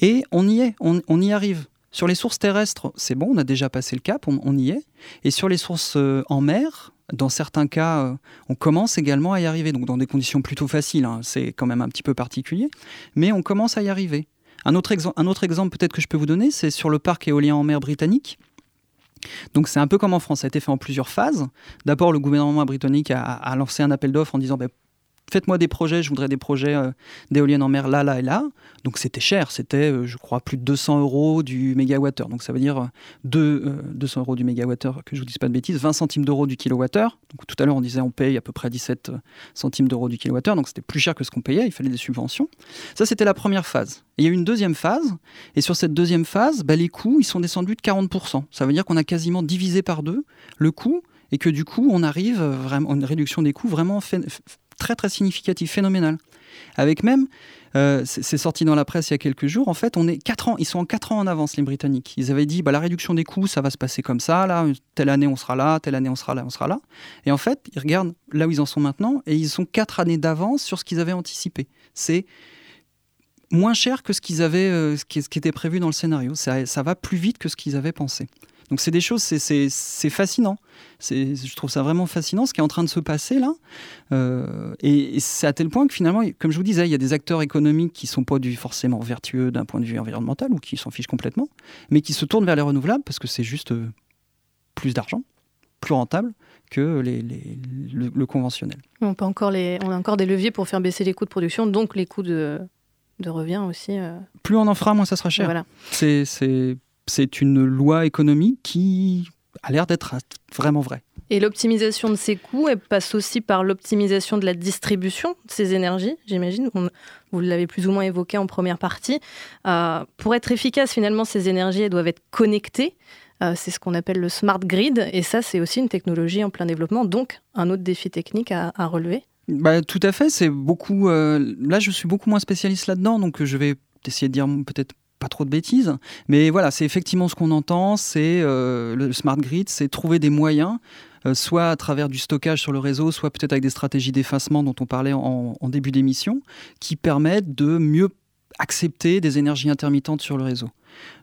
Et on y est, on, y arrive. Sur les sources terrestres, c'est bon, on a déjà passé le cap, on, y est. Et sur les sources euh, en mer, dans certains cas, euh, on commence également à y arriver, donc dans des conditions plutôt faciles, hein. c'est quand même un petit peu particulier, mais on commence à y arriver. Un autre, un autre exemple peut-être que je peux vous donner, c'est sur le parc éolien en mer britannique. Donc c'est un peu comme en France, ça a été fait en plusieurs phases. D'abord, le gouvernement britannique a, lancé un appel d'offres en disant ben, faites-moi des projets, je voudrais des projets euh, d'éoliennes en mer là, là et là. Donc c'était cher, c'était, euh, je crois, plus de 200 euros du mégawattheure. Donc ça veut dire 200 euh, euros du mégawattheure, que je vous dise pas de bêtises, 20 centimes d'euros du kilowattheure. Donc tout à l'heure on disait on paye à peu près 17 centimes d'euros du kilowattheure, donc c'était plus cher que ce qu'on payait, il fallait des subventions. Ça c'était la première phase. il y a eu une deuxième phase, et sur cette deuxième phase, bah, les coûts ils sont descendus de 40%. Ça veut dire qu'on a quasiment divisé par deux le coût et que du coup, on arrive vraiment à une réduction des coûts vraiment très très significatif, phénoménal. Avec même, euh, c'est sorti dans la presse il y a quelques jours, en fait, on est quatre ans, ils sont en 4 ans en avance, les Britanniques. Ils avaient dit, bah, la réduction des coûts, ça va se passer comme ça, là, telle année on sera là, telle année on sera là, on sera là. Et en fait, ils regardent là où ils en sont maintenant, et ils sont 4 années d'avance sur ce qu'ils avaient anticipé. C'est moins cher que ce qu'ils avaient, euh, ce, qui, était prévu dans le scénario. Ça va plus vite que ce qu'ils avaient pensé. Donc c'est des choses, c'est fascinant. Je trouve ça vraiment fascinant ce qui est en train de se passer là. Euh, et, c'est à tel point que finalement, comme je vous disais, il y a des acteurs économiques qui sont pas du forcément vertueux d'un point de vue environnemental ou qui s'en fichent complètement, mais qui se tournent vers les renouvelables parce que c'est juste euh, plus d'argent, plus rentable que les, le, conventionnel. On, peut encore les, on a encore des leviers pour faire baisser les coûts de production, donc les coûts de, de revient aussi. Euh. Plus on en fera, moins ça sera cher. Voilà. C'est c'est une loi économique qui a l'air d'être vraiment vraie. Et l'optimisation de ces coûts, elle passe aussi par l'optimisation de la distribution de ces énergies, j'imagine. Vous l'avez plus ou moins évoqué en première partie. Euh, pour être efficace, finalement, ces énergies elles doivent être connectées. Euh, c'est ce qu'on appelle le smart grid. Et ça, c'est aussi une technologie en plein développement, donc un autre défi technique à, relever. Bah, tout à fait. C'est beaucoup. Euh, là, je suis beaucoup moins spécialiste là-dedans, donc je vais essayer de dire peut-être pas trop de bêtises. Mais voilà, c'est effectivement ce qu'on entend, c'est euh, le smart grid, c'est trouver des moyens, euh, soit à travers du stockage sur le réseau, soit peut-être avec des stratégies d'effacement dont on parlait en, en début d'émission, qui permettent de mieux accepter des énergies intermittentes sur le réseau.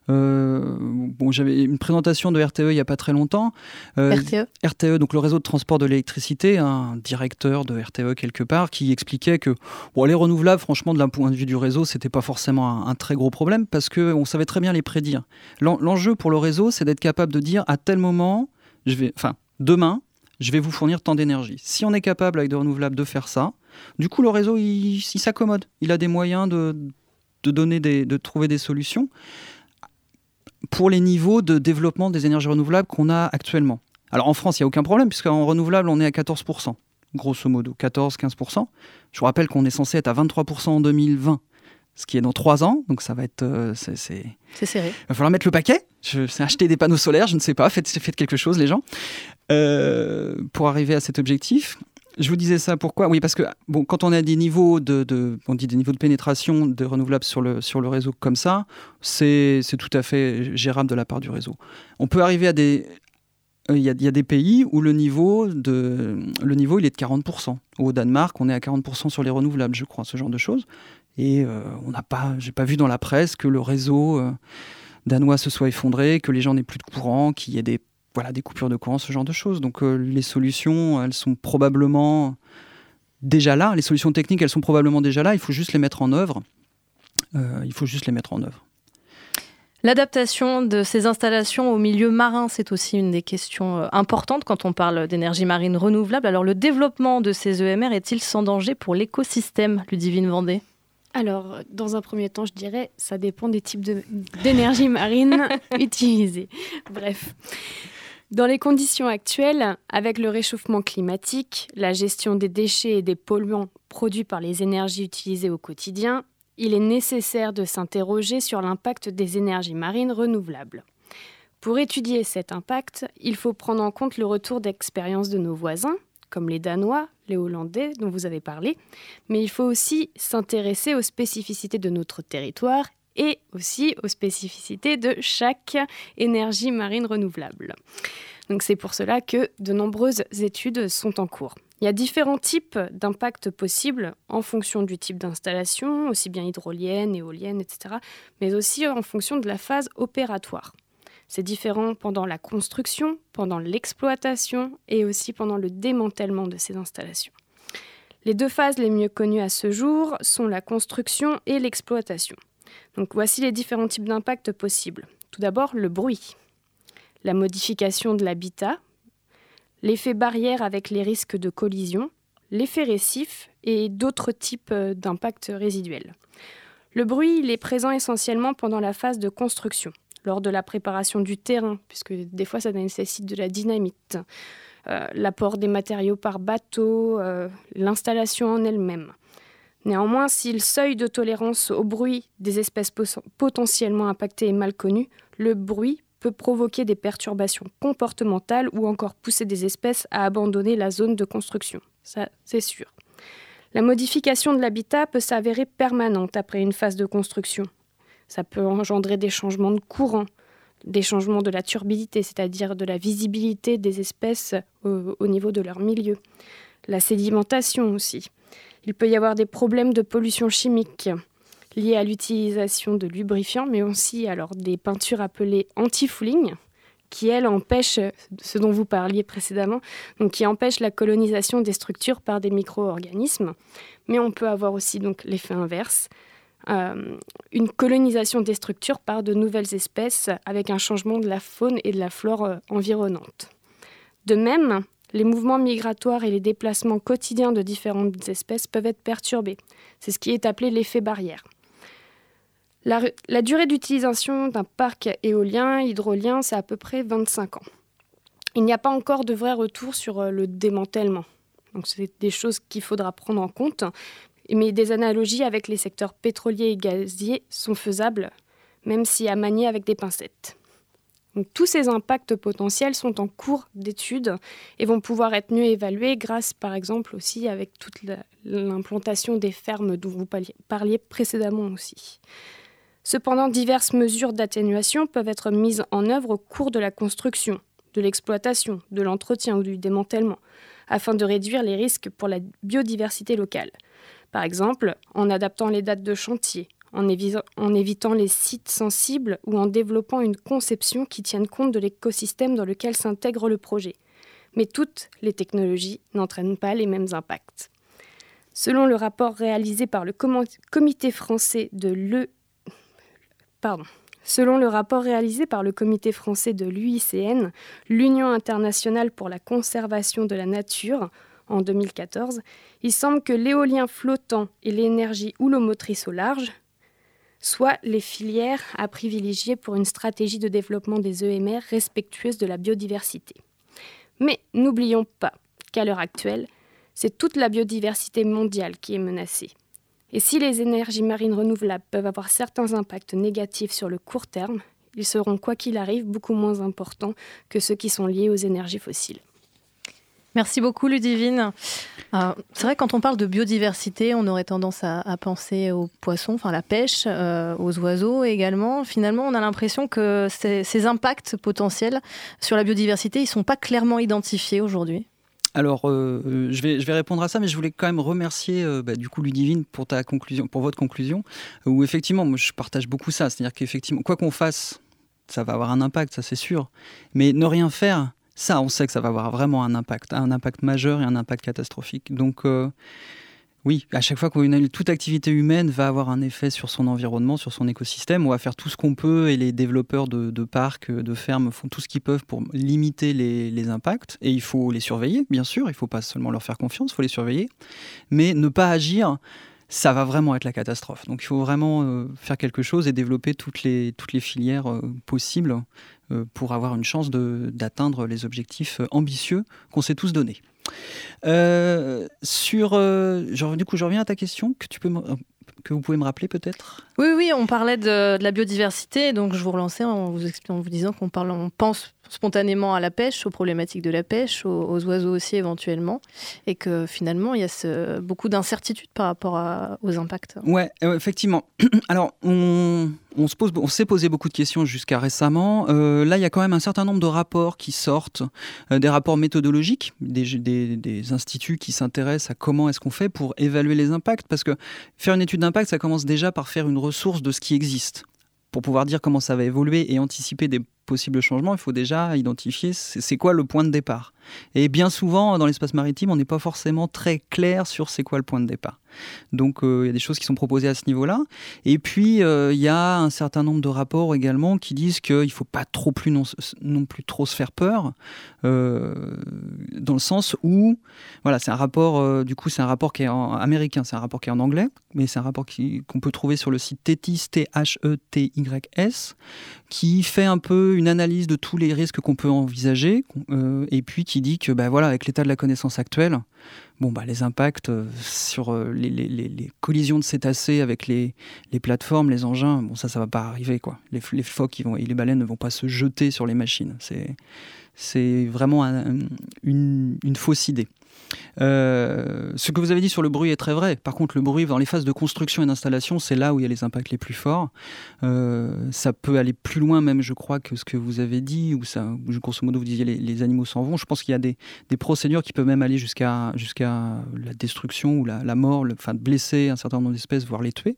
Euh, bon, j'avais une présentation de RTE il n'y a pas très longtemps. Euh, RTE RTE, donc le réseau de transport de l'électricité, un directeur de RTE quelque part, qui expliquait que bon, les renouvelables, franchement, de l'un point de vue du réseau, c'était pas forcément un, très gros problème parce qu'on savait très bien les prédire. L'enjeu pour le réseau, c'est d'être capable de dire à tel moment, je vais, enfin, demain, je vais vous fournir tant d'énergie. Si on est capable avec des renouvelables de faire ça, du coup, le réseau, il, s'accommode. Il a des moyens de, de, donner des, de trouver des solutions pour les niveaux de développement des énergies renouvelables qu'on a actuellement. Alors en France, il n'y a aucun problème, puisqu'en renouvelable, on est à 14%, grosso modo, 14-15%. Je vous rappelle qu'on est censé être à 23% en 2020, ce qui est dans 3 ans, donc ça va être... Euh, c'est serré. Il va falloir mettre le paquet, je, acheter des panneaux solaires, je ne sais pas, faites, faites quelque chose les gens, euh, pour arriver à cet objectif. Je vous disais ça pourquoi? Oui, parce que bon, quand on a des niveaux de, on dit des niveaux de pénétration de renouvelables sur le, sur le réseau comme ça, c'est tout à fait gérable de la part du réseau. On peut arriver à des, euh, il y, a, des pays où le niveau, de, le niveau il est de 40%. Au Danemark, on est à 40% sur les renouvelables, je crois, ce genre de choses. Et euh, on n'a pas, j'ai pas vu dans la presse que le réseau euh, danois se soit effondré, que les gens n'aient plus de courant, qu'il y ait des voilà, des coupures de courant, ce genre de choses. Donc euh, les solutions, elles sont probablement déjà là. Les solutions techniques, elles sont probablement déjà là. Il faut juste les mettre en œuvre. Euh, il faut juste les mettre en œuvre. L'adaptation de ces installations au milieu marin, c'est aussi une des questions euh, importantes quand on parle d'énergie marine renouvelable. Alors le développement de ces EMR est-il sans danger pour l'écosystème, Ludivine Vendée? Alors, dans un premier temps, je dirais, ça dépend des types d'énergie marine utilisés. Bref. Dans les conditions actuelles, avec le réchauffement climatique, la gestion des déchets et des polluants produits par les énergies utilisées au quotidien, il est nécessaire de s'interroger sur l'impact des énergies marines renouvelables. Pour étudier cet impact, il faut prendre en compte le retour d'expérience de nos voisins, comme les Danois, les Hollandais dont vous avez parlé, mais il faut aussi s'intéresser aux spécificités de notre territoire et aussi aux spécificités de chaque énergie marine renouvelable. C'est pour cela que de nombreuses études sont en cours. Il y a différents types d'impacts possibles en fonction du type d'installation, aussi bien hydrolienne, éolienne, etc., mais aussi en fonction de la phase opératoire. C'est différent pendant la construction, pendant l'exploitation et aussi pendant le démantèlement de ces installations. Les deux phases les mieux connues à ce jour sont la construction et l'exploitation. Voici les différents types d'impacts possibles. Tout d'abord, le bruit, la modification de l'habitat, l'effet barrière avec les risques de collision, l'effet récif et d'autres types euh, d'impacts résiduels. Le bruit, est présent essentiellement pendant la phase de construction, lors de la préparation du terrain, puisque des fois ça nécessite de la dynamite, euh, l'apport des matériaux par bateau, euh, l'installation en elle-même. Néanmoins, si le seuil de tolérance au bruit des espèces potentiellement impactées est mal connu, le bruit peut provoquer des perturbations comportementales ou encore pousser des espèces à abandonner la zone de construction. Ça, c'est sûr. La modification de l'habitat peut s'avérer permanente après une phase de construction. Ça peut engendrer des changements de courant, des changements de la turbidité, c'est-à-dire de la visibilité des espèces au, au niveau de leur milieu. La sédimentation aussi. Il peut y avoir des problèmes de pollution chimique, liées à l'utilisation de lubrifiants, mais aussi alors des peintures appelées anti-fouling, qui elles empêchent ce dont vous parliez précédemment, qui empêchent la colonisation des structures par des micro-organismes. Mais on peut avoir aussi l'effet inverse, euh, une colonisation des structures par de nouvelles espèces avec un changement de la faune et de la flore euh, environnante. De même, les mouvements migratoires et les déplacements quotidiens de différentes espèces peuvent être perturbés. C'est ce qui est appelé l'effet barrière. La, durée d'utilisation d'un parc éolien, hydrolien, c'est à peu près 25 ans. Il n'y a pas encore de vrai retour sur euh, le démantèlement. Donc c'est des choses qu'il faudra prendre en compte. Mais des analogies avec les secteurs pétroliers et gaziers sont faisables, même si à manier avec des pincettes. Tous ces impacts potentiels sont en cours d'étude et vont pouvoir être mieux évalués grâce, par exemple, aussi avec toute l'implantation des fermes dont vous parliez précédemment aussi. Cependant, diverses mesures d'atténuation peuvent être mises en œuvre au cours de la construction, de l'exploitation, de l'entretien ou du démantèlement, afin de réduire les risques pour la biodiversité locale. Par exemple, en adaptant les dates de chantier, en, évitant les sites sensibles ou en développant une conception qui tienne compte de l'écosystème dans lequel s'intègre le projet. Mais toutes les technologies n'entraînent pas les mêmes impacts. Selon le rapport réalisé par le Comité français de l'UICN, l'Union internationale pour la conservation de la nature, en 2014, il semble que l'éolien flottant et l'énergie houlomotrice au large soient les filières à privilégier pour une stratégie de développement des EMR respectueuse de la biodiversité. Mais n'oublions pas qu'à l'heure actuelle, c'est toute la biodiversité mondiale qui est menacée. Et si les énergies marines renouvelables peuvent avoir certains impacts négatifs sur le court terme, ils seront, quoi qu'il arrive, beaucoup moins importants que ceux qui sont liés aux énergies fossiles. Merci beaucoup, Ludivine. Euh, c'est vrai, quand on parle de biodiversité, on aurait tendance à, penser aux poissons, enfin la pêche, euh, aux oiseaux également. Finalement, on a l'impression que ces, impacts potentiels sur la biodiversité, ils ne sont pas clairement identifiés aujourd'hui. Alors, euh, je, vais, je vais répondre à ça, mais je voulais quand même remercier bah, du coup Ludivine pour ta conclusion, pour votre conclusion, où effectivement, moi, je partage beaucoup ça, c'est-à-dire qu'effectivement, quoi qu'on fasse, ça va avoir un impact, ça c'est sûr, mais ne rien faire, ça, on sait que ça va avoir vraiment un impact, un impact majeur et un impact catastrophique. Donc, oui, à chaque fois qu'une toute activité humaine va avoir un effet sur son environnement, sur son écosystème, on va faire tout ce qu'on peut et les développeurs de, parcs, de fermes font tout ce qu'ils peuvent pour limiter les, impacts. Et il faut les surveiller, bien sûr, il ne faut pas seulement leur faire confiance, il faut les surveiller, mais ne pas agir ça va vraiment être la catastrophe. Donc il faut vraiment euh, faire quelque chose et développer toutes les, filières euh, possibles euh, pour avoir une chance d'atteindre les objectifs ambitieux qu'on s'est tous donnés. Sur, du coup, je reviens à ta question que tu peux que vous pouvez me rappeler peut-être? Oui, oui, on parlait de, la biodiversité, donc je vous relançais en vous, en vous disant qu'on on pense spontanément à la pêche, aux problématiques de la pêche, aux, oiseaux aussi éventuellement, et que finalement il y a beaucoup d'incertitudes par rapport aux impacts. Ouais, euh, effectivement. Alors on, s'est posé beaucoup de questions jusqu'à récemment. Euh, là, il y a quand même un certain nombre de rapports qui sortent, euh, des rapports méthodologiques, des, des instituts qui s'intéressent à comment est-ce qu'on fait pour évaluer les impacts, parce que faire une étude d'impact, ça commence déjà par faire une ressource de ce qui existe. Pour pouvoir dire comment ça va évoluer et anticiper des possibles changements, il faut déjà identifier c'est quoi le point de départ. Et bien souvent, dans l'espace maritime, on n'est pas forcément très clair sur c'est quoi le point de départ. Donc euh, il y a des choses qui sont proposées à ce niveau-là. Et puis euh, il y a un certain nombre de rapports également qui disent qu'il ne faut pas trop plus non, plus trop se faire peur, euh, dans le sens où voilà c'est un rapport du coup c'est un rapport qui est en, américain, c'est un rapport qui est en anglais, mais c'est un rapport qu'on peut trouver sur le site Tetis T H E T Y S qui fait un peu une analyse de tous les risques qu'on peut envisager et puis qui dit que bah, voilà avec l'état de la connaissance actuelle bon, bah, les impacts euh, sur euh, les, collisions de cétacés avec les, plateformes, les engins, bon, ça, ça va pas arriver. Quoi. Les, phoques vont, et les baleines ne vont pas se jeter sur les machines. C'est vraiment une, une fausse idée. Euh, ce que vous avez dit sur le bruit est très vrai. Par contre, le bruit dans les phases de construction et d'installation, c'est là où il y a les impacts les plus forts. Euh, ça peut aller plus loin même, je crois, que ce que vous avez dit, ou ça, grosso modo, vous disiez les, animaux s'en vont. Je pense qu'il y a des, procédures qui peuvent même aller jusqu'à jusqu'à la destruction ou la, mort, le, enfin blesser un certain nombre d'espèces, voire les tuer.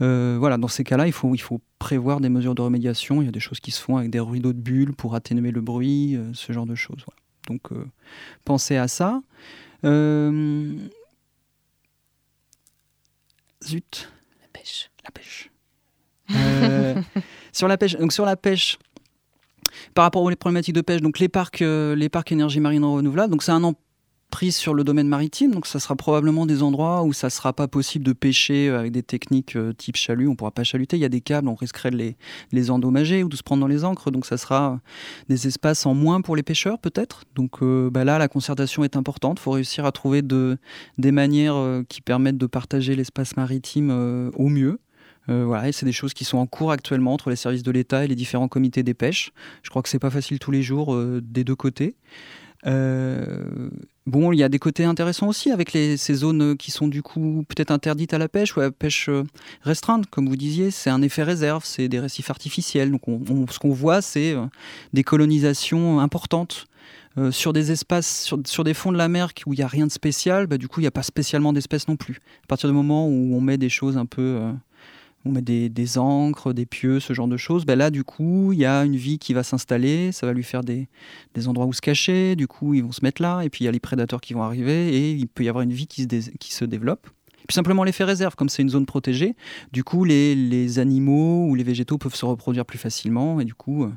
Euh, voilà, dans ces cas-là, il faut, il faut prévoir des mesures de remédiation. Il y a des choses qui se font avec des rideaux de bulles pour atténuer le bruit, ce genre de choses. Donc pensez à ça. Euh, zut. La pêche. La pêche. Euh, sur la pêche. Donc sur la pêche, par rapport aux problématiques de pêche, donc les parcs, euh, les parcs énergie marine renouvelable, donc c'est un, prise sur le domaine maritime, donc ça sera probablement des endroits où ça sera pas possible de pêcher avec des techniques euh, type chalut, on pourra pas chaluter, il y a des câbles, on risquerait de les, les endommager ou de se prendre dans les encres, donc ça sera des espaces en moins pour les pêcheurs peut-être. Donc euh, bah là, la concertation est importante, il faut réussir à trouver de, des manières euh, qui permettent de partager l'espace maritime au mieux. voilà, c'est des choses qui sont en cours actuellement entre les services de l'État et les différents comités des pêches. Je crois que c'est pas facile tous les jours des deux côtés. Euh, bon, il y a des côtés intéressants aussi avec ces zones qui sont du coup peut-être interdites à la pêche ou à la pêche euh, restreinte, comme vous disiez. C'est un effet réserve, c'est des récifs artificiels. Donc, on, ce qu'on voit, c'est euh, des colonisations importantes. sur des espaces, sur, sur, des fonds de la mer où il n'y a rien de spécial, bah, du coup, il n'y a pas spécialement d'espèces non plus. À partir du moment où on met des choses un peu on met des, des, encres, des pieux, ce genre de choses. Ben là, du coup, il y a une vie qui va s'installer, ça va lui faire des, des, endroits où se cacher, du coup, ils vont se mettre là, et puis il y a les prédateurs qui vont arriver, et il peut y avoir une vie qui se, qui se développe. Et puis simplement l'effet réserve, comme c'est une zone protégée, du coup, les, les, animaux ou les végétaux peuvent se reproduire plus facilement, et du coup, euh,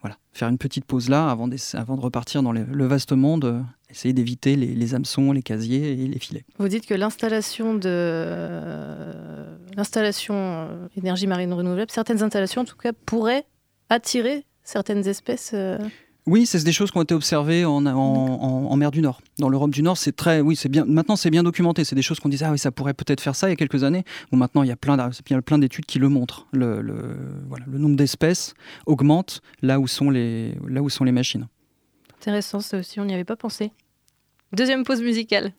voilà, faire une petite pause là avant, avant de repartir dans le vaste monde, euh, essayer d'éviter les, les, hameçons, les casiers et les filets. Vous dites que l'installation de euh, l'installation euh, énergie marine renouvelable, certaines installations en tout cas pourraient attirer certaines espèces. Oui, c'est des choses qui ont été observées en, en, mer du Nord. Dans l'Europe du Nord, c'est très, oui, c'est bien. Maintenant, c'est bien documenté. C'est des choses qu'on disait, ah oui, ça pourrait peut-être faire ça il y a quelques années. Bon, maintenant, il y a plein, plein d'études qui le montrent. Le, le, voilà, le nombre d'espèces augmente là où sont les, là où sont les machines. Intéressant, ça aussi, on n'y avait pas pensé. Deuxième pause musicale.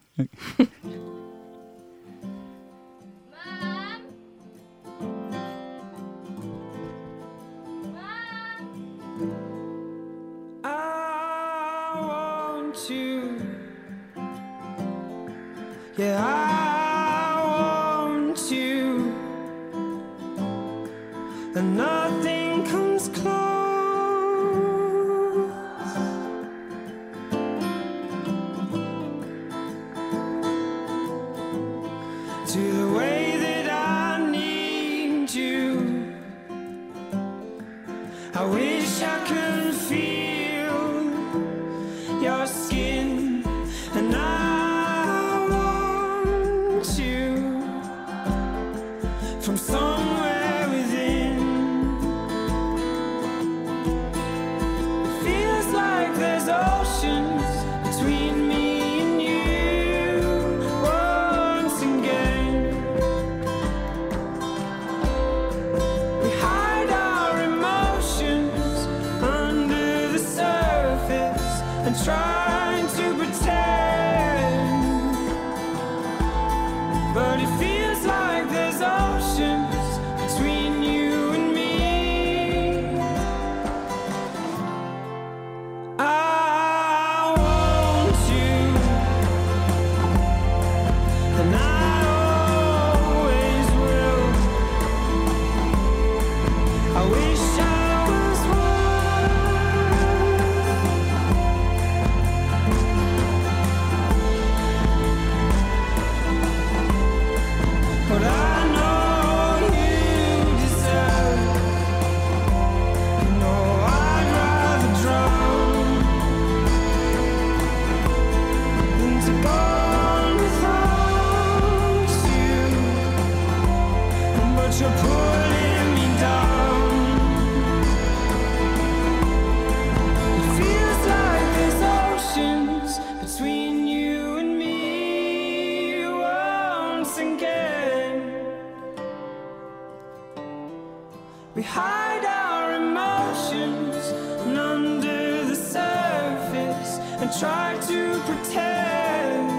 And try to pretend.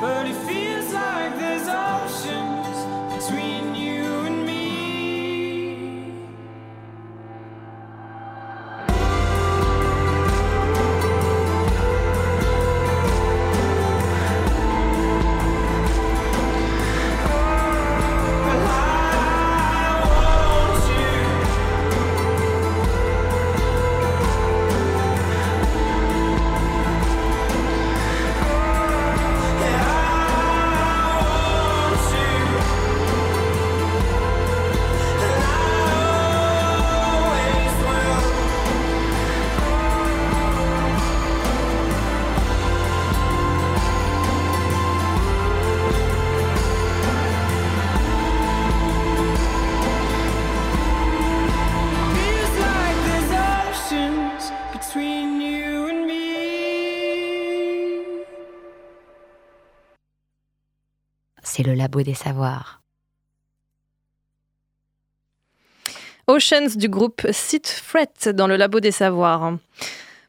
But it feels des savoirs. Oceans du groupe Fret dans le labo des savoirs.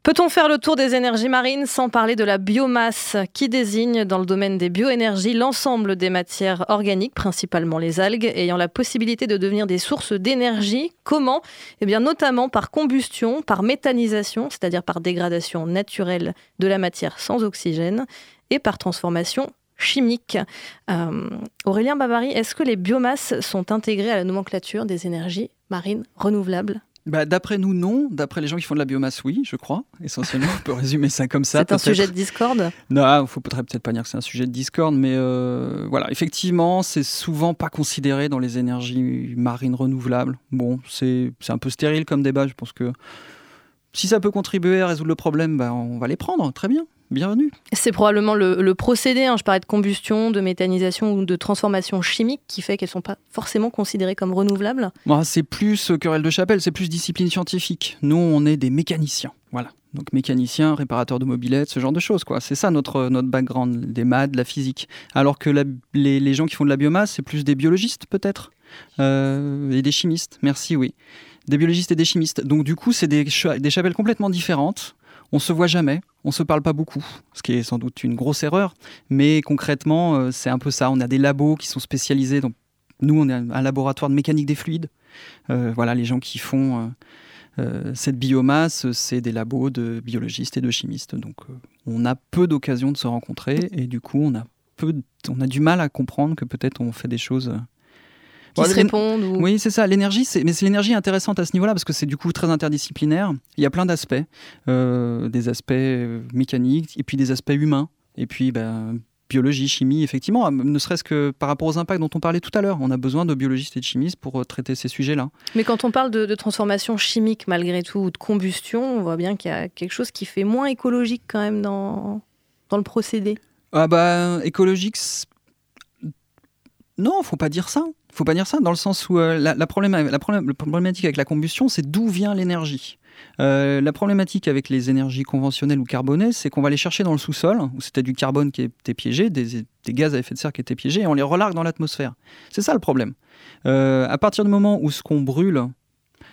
Peut-on faire le tour des énergies marines sans parler de la biomasse qui désigne dans le domaine des bioénergies l'ensemble des matières organiques, principalement les algues, ayant la possibilité de devenir des sources d'énergie? Comment? Eh bien notamment par combustion, par méthanisation, c'est-à-dire par dégradation naturelle de la matière sans oxygène, et par transformation chimique. Euh, Aurélien Babary, est-ce que les biomasses sont intégrées à la nomenclature des énergies marines renouvelables? Bah, D'après nous, non. D'après les gens qui font de la biomasse, oui, je crois. Essentiellement, on peut résumer ça comme ça. C'est un sujet de discorde? Non, il faut peut-être peut-être pas dire que c'est un sujet de discorde, mais euh, voilà, effectivement, c'est souvent pas considéré dans les énergies marines renouvelables. Bon, c'est c'est un peu stérile comme débat. Je pense que si ça peut contribuer à résoudre le problème, bah, on va les prendre. Très bien, bienvenue. C'est probablement le, le procédé, hein, je parlais de combustion, de méthanisation ou de transformation chimique qui fait qu'elles ne sont pas forcément considérées comme renouvelables. Moi, c'est plus euh, querelle de chapelle, c'est plus discipline scientifique. Nous, on est des mécaniciens. Voilà. Donc mécaniciens, réparateurs de mobilettes, ce genre de choses. quoi. C'est ça notre, notre background, des maths, de la physique. Alors que la- les, les gens qui font de la biomasse, c'est plus des biologistes peut-être Euh, et des chimistes. Merci, oui. Des biologistes et des chimistes. Donc du coup, c'est des, des chapelles complètement différentes. On se voit jamais, on se parle pas beaucoup, ce qui est sans doute une grosse erreur. Mais concrètement, euh, c'est un peu ça. On a des labos qui sont spécialisés. Nous, on est un laboratoire de mécanique des fluides. Euh, voilà, les gens qui font euh, cette biomasse, c'est des labos de biologistes et de chimistes. Donc, on a peu d'occasions de se rencontrer et du coup, on a du mal à comprendre que peut-être on fait des choses. Euh, Qui Bon, se répondent ou... oui, c'est ça. L'énergie, c'est mais c'est l'énergie intéressante à ce niveau-là parce que c'est du coup très interdisciplinaire. Il y a plein d'aspects, euh, des aspects euh, mécaniques et puis des aspects humains et puis ben, biologie, chimie, effectivement. Ne serait-ce que par rapport aux impacts dont on parlait tout à l'heure, on a besoin de biologistes et de chimistes pour euh, traiter ces sujets-là. Mais quand on parle de, de transformation chimique malgré tout, ou de combustion, on voit bien qu'il y a quelque chose qui fait moins écologique quand même dans, dans le procédé. Ah bah écologique. Non, faut pas dire ça. Faut pas dire ça dans le sens où euh, la, problématique avec la combustion, c'est d'où vient l'énergie. Euh, la problématique avec les énergies conventionnelles ou carbonées, c'est qu'on va les chercher dans le sous-sol, où c'était du carbone qui était piégé, des, des gaz à effet de serre qui étaient piégés, et on les relargue dans l'atmosphère. C'est ça le problème. Euh, à partir du moment où ce qu'on brûle,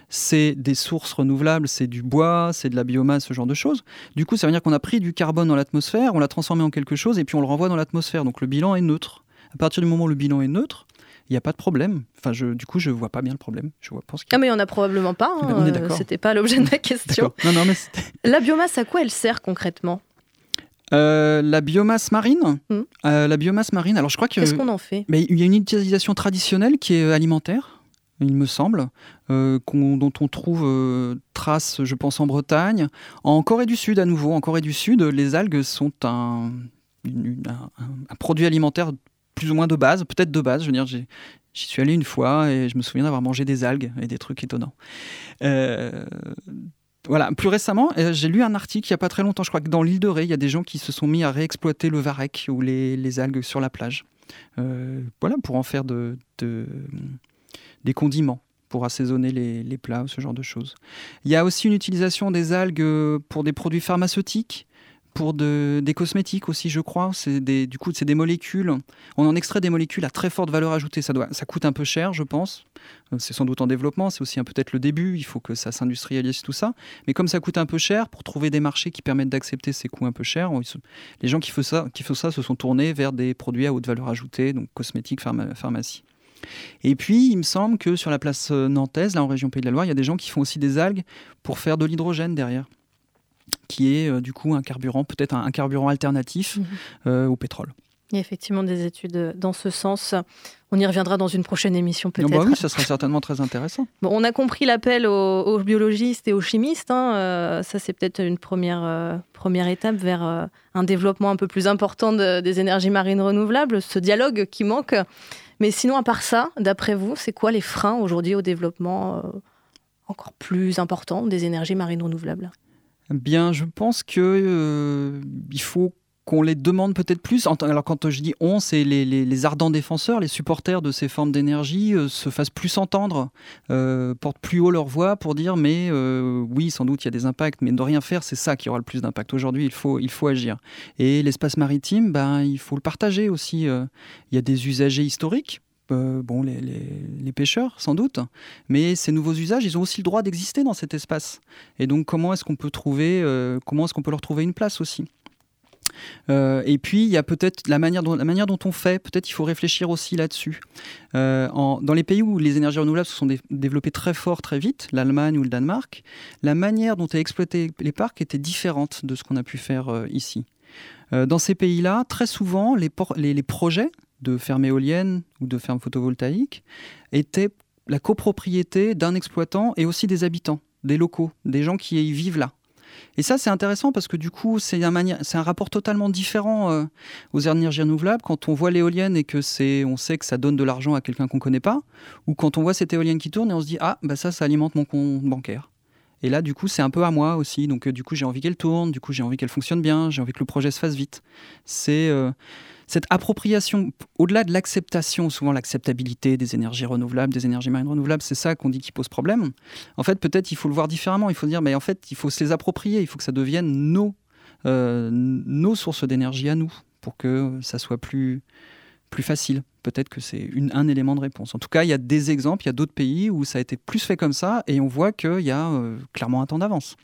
c'est des sources renouvelables, c'est du bois, c'est de la biomasse, ce genre de choses. Du coup, ça veut dire qu'on a pris du carbone dans l'atmosphère, on l'a transformé en quelque chose et puis on le renvoie dans l'atmosphère. Donc le bilan est neutre. À partir du moment où le bilan est neutre, il n'y a pas de problème. Enfin, je, du coup, je vois pas bien le problème. Je vois, pense qu'il y Ah a- mais il n'y en a probablement pas, hein, d'accord. c'était pas l'objet de ma question. Non, non, mais La biomasse, à quoi elle sert concrètement? Euh, la biomasse marine? Hmm. Euh, la biomasse marine. Alors, je crois que. Qu'est-ce qu'on en fait? Mais il y a une utilisation traditionnelle qui est alimentaire, il me semble, euh, dont on trouve trace, je pense, en Bretagne. En Corée du Sud, à nouveau, en Corée du Sud, les algues sont un, une- une- un- un produit alimentaire plus ou moins de base, peut-être de base. Je veux dire, j'y suis allé une fois et je me souviens d'avoir mangé des algues et des trucs étonnants. Euh, voilà, plus récemment, euh, j'ai lu un article il n'y a pas très longtemps, je crois que dans l'île de Ré, il y a des gens qui se sont mis à réexploiter le varech ou les, algues sur la plage. Euh, voilà, pour en faire de, de- des condiments, pour assaisonner les, les plats, ce genre de choses. Il y a aussi une utilisation des algues pour des produits pharmaceutiques, pour de- des cosmétiques aussi, je crois. C'est des, du coup, c'est des molécules. On en extrait des molécules à très forte valeur ajoutée. Ça, doit, ça coûte un peu cher, je pense. Euh, C'est sans doute en développement. C'est aussi peut-être le début. Il faut que ça s'industrialise tout ça. Mais comme ça coûte un peu cher, pour trouver des marchés qui permettent d'accepter ces coûts un peu chers, les gens qui font ça, qui font ça se sont tournés vers des produits à haute valeur ajoutée, donc cosmétiques, pharma- pharmacie. Et puis, il me semble que sur la place euh, nantaise, là en région Pays de la Loire, il y a des gens qui font aussi des algues pour faire de l'hydrogène derrière, qui est euh, du coup un carburant, peut-être un, un carburant alternatif Mhm. euh, au pétrole. Il y a effectivement des études euh, dans ce sens. On y reviendra dans une prochaine émission Ah peut-être. bah oui, ça serait certainement très intéressant. Bon, on a compris l'appel aux, aux biologistes et aux chimistes. hein, euh, ça, c'est peut-être une première, euh, première étape vers euh, un développement un peu plus important de- des énergies marines renouvelables, ce dialogue qui manque. Mais sinon, à part ça, d'après vous, c'est quoi les freins aujourd'hui au développement encore plus important des énergies marines renouvelables? Bien, je pense que euh, il faut qu'on les demande peut-être plus. Alors quand je dis on, c'est les, ardents défenseurs, les supporters de ces formes d'énergie euh, se fassent plus entendre, euh, portent plus haut leur voix pour dire mais euh, oui, sans doute il y a des impacts, mais de rien faire, c'est ça qui aura le plus d'impact. Aujourd'hui, il faut, il faut agir. Et l'espace maritime, ben, il faut le partager aussi. Il y a des usagers historiques. Euh, bon, les, pêcheurs, sans doute, mais ces nouveaux usages, ils ont aussi le droit d'exister dans cet espace. Et donc, comment est-ce qu'on peut trouver, euh, comment est-ce qu'on peut leur trouver une place aussi? Euh, Et puis, il y a peut-être la manière dont, on fait. Peut-être il faut réfléchir aussi là-dessus. Dans les pays où les énergies renouvelables se sont dé- développées très fort, très vite, l'Allemagne ou le Danemark, la manière dont est exploité les parcs était différente de ce qu'on a pu faire ici. Dans ces pays-là, très souvent, les projets de fermes éoliennes ou de fermes photovoltaïques étaient la copropriété d'un exploitant et aussi des habitants, des locaux, des gens qui y vivent là. Et ça, c'est intéressant parce que du coup, c'est un, rapport totalement différent euh, aux énergies renouvelables. Quand on voit l'éolienne et que c'est, on sait que ça donne de l'argent à quelqu'un qu'on connaît pas, ou quand on voit cette éolienne qui tourne et on se dit ah bah ça, ça alimente mon compte bancaire. Et là, du coup, c'est un peu à moi aussi. Donc, euh, du coup, j'ai envie qu'elle tourne. Du coup, j'ai envie qu'elle fonctionne bien. J'ai envie que le projet se fasse vite. C'est euh, cette appropriation, au-delà de l'acceptation, souvent l'acceptabilité des énergies renouvelables, des énergies marines renouvelables, c'est ça qu'on dit qui pose problème. En fait, peut-être il faut le voir différemment. Il faut dire, mais en fait, il faut se les approprier. Il faut que ça devienne nos, euh, nos sources d'énergie à nous pour que ça soit plus, plus facile. Peut-être que c'est un élément de réponse. En tout cas, il y a des exemples, il y a d'autres pays où ça a été plus fait comme ça et on voit qu'il y a euh, clairement un temps d'avance.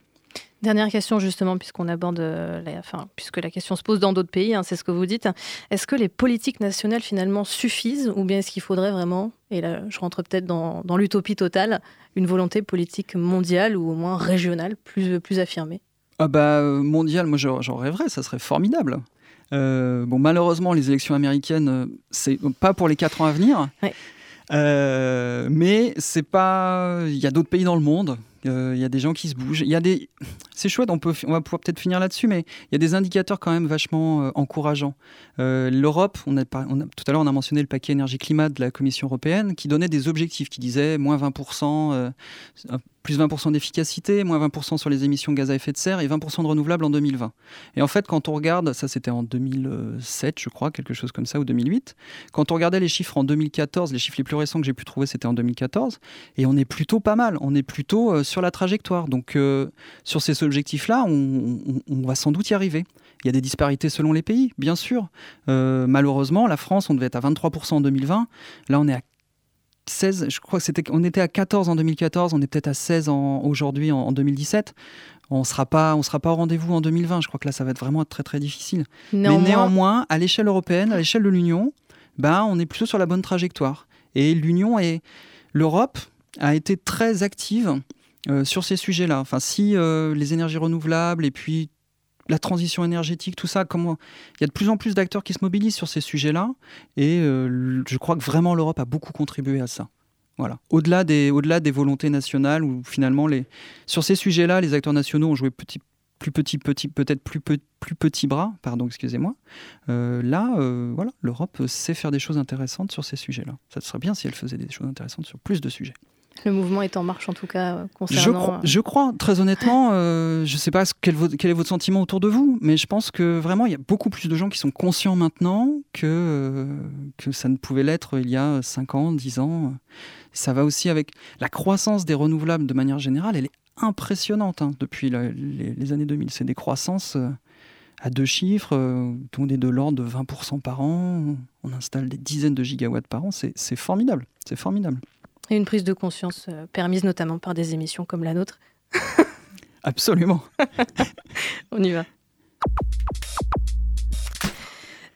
Dernière question justement, puisqu'on aborde, euh, la, enfin, puisque la question se pose dans d'autres pays, hein, c'est ce que vous dites. Est-ce que les politiques nationales finalement suffisent, ou bien est-ce qu'il faudrait vraiment, et là je rentre peut-être dans, dans l'utopie totale, une volonté politique mondiale ou au moins régionale plus, plus affirmée? Ah bah euh, mondial, moi j'en rêverais, ça serait formidable. Euh, bon, malheureusement, les élections américaines, euh, c'est pas pour les quatre ans à venir. Ouais. Euh, mais c'est pas. Il y a d'autres pays dans le monde. euh, Il y a des gens qui se bougent. Il y a des. C'est chouette. On peut. On va pouvoir peut-être finir là-dessus, mais il y a des indicateurs quand même vachement euh, encourageants. L'Europe, on a, par- on a- tout à l'heure, on a mentionné le paquet énergie-climat de la Commission européenne, qui donnait des objectifs, qui disaient moins 20 euh, plus 20% d'efficacité, moins 20% sur les émissions de gaz à effet de serre et 20% de renouvelables en 2020. Et en fait, quand on regarde, ça c'était en 2007, je crois, quelque chose comme ça, ou 2008, quand on regardait les chiffres en 2014, les chiffres les plus récents que j'ai pu trouver, c'était en 2014, et on est plutôt pas mal, on est plutôt euh, sur la trajectoire. Donc euh, sur ces objectifs-là, on, va sans doute y arriver. Il y a des disparités selon les pays, bien sûr. Euh, malheureusement, la France, on devait être à 23% en 2020. Là, on est à 16, je crois que c'était, on était à 14 en 2014, on est peut-être à 16 en- aujourd'hui en, en 2017. On sera pas, on sera pas au rendez-vous en 2020. Je crois que là, ça va être vraiment très très difficile. Mais néanmoins, à l'échelle européenne, à l'échelle de l'Union, ben, on est plutôt sur la bonne trajectoire. Et l'Union et l'Europe a été très active euh, sur ces sujets-là. Enfin, si euh, les énergies renouvelables et puis la transition énergétique, tout ça, comment il y a de plus en plus d'acteurs qui se mobilisent sur ces sujets-là, et euh, je crois que vraiment l'Europe a beaucoup contribué à ça. Voilà. Au-delà des, volontés nationales, où finalement, sur ces sujets-là, les acteurs nationaux ont joué plus petit, petit, peut-être plus, pe- plus petit bras, pardon, excusez-moi. Euh, là, euh, voilà, l'Europe sait faire des choses intéressantes sur ces sujets-là. Ça serait bien si elle faisait des choses intéressantes sur plus de sujets. Le mouvement est en marche en tout cas euh, Je concernant. crois, je crois, très honnêtement, euh, je ne sais pas ce- quel, est votre sentiment autour de vous, mais je pense que vraiment, il y a beaucoup plus de gens qui sont conscients maintenant que, euh, que ça ne pouvait l'être il y a 5 ans, 10 ans. Ça va aussi avec la croissance des renouvelables de manière générale, elle est impressionnante hein, depuis la- les, les années 2000. C'est des croissances euh, à deux chiffres, euh, tout est de l'ordre de 20% par an. On installe des dizaines de gigawatts par an. C'est formidable. C'est formidable. Et une prise de conscience euh, permise notamment par des émissions comme la nôtre. Absolument. On y va.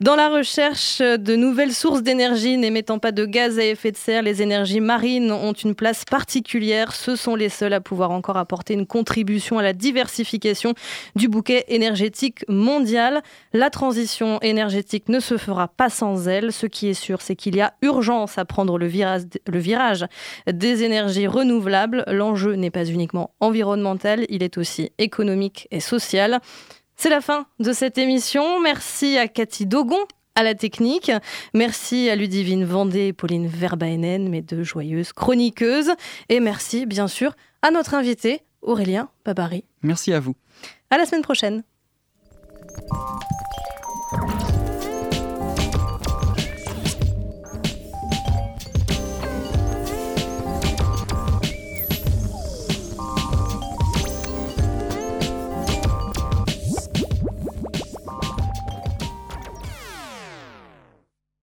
Dans la recherche de nouvelles sources d'énergie n'émettant pas de gaz à effet de serre, les énergies marines ont une place particulière. Ce sont les seuls à pouvoir encore apporter une contribution à la diversification du bouquet énergétique mondial. La transition énergétique ne se fera pas sans elle. Ce qui est sûr, c'est qu'il y a urgence à prendre le virage, le virage des énergies renouvelables. L'enjeu n'est pas uniquement environnemental, il est aussi économique et social. C'est la fin de cette émission. Merci à Cathy Dogon à la technique. Merci à Ludivine Vendée et Pauline Verbaenen, mes deux joyeuses chroniqueuses. Et merci, bien sûr, à notre invité, Aurélien Babary. Merci à vous. À la semaine prochaine.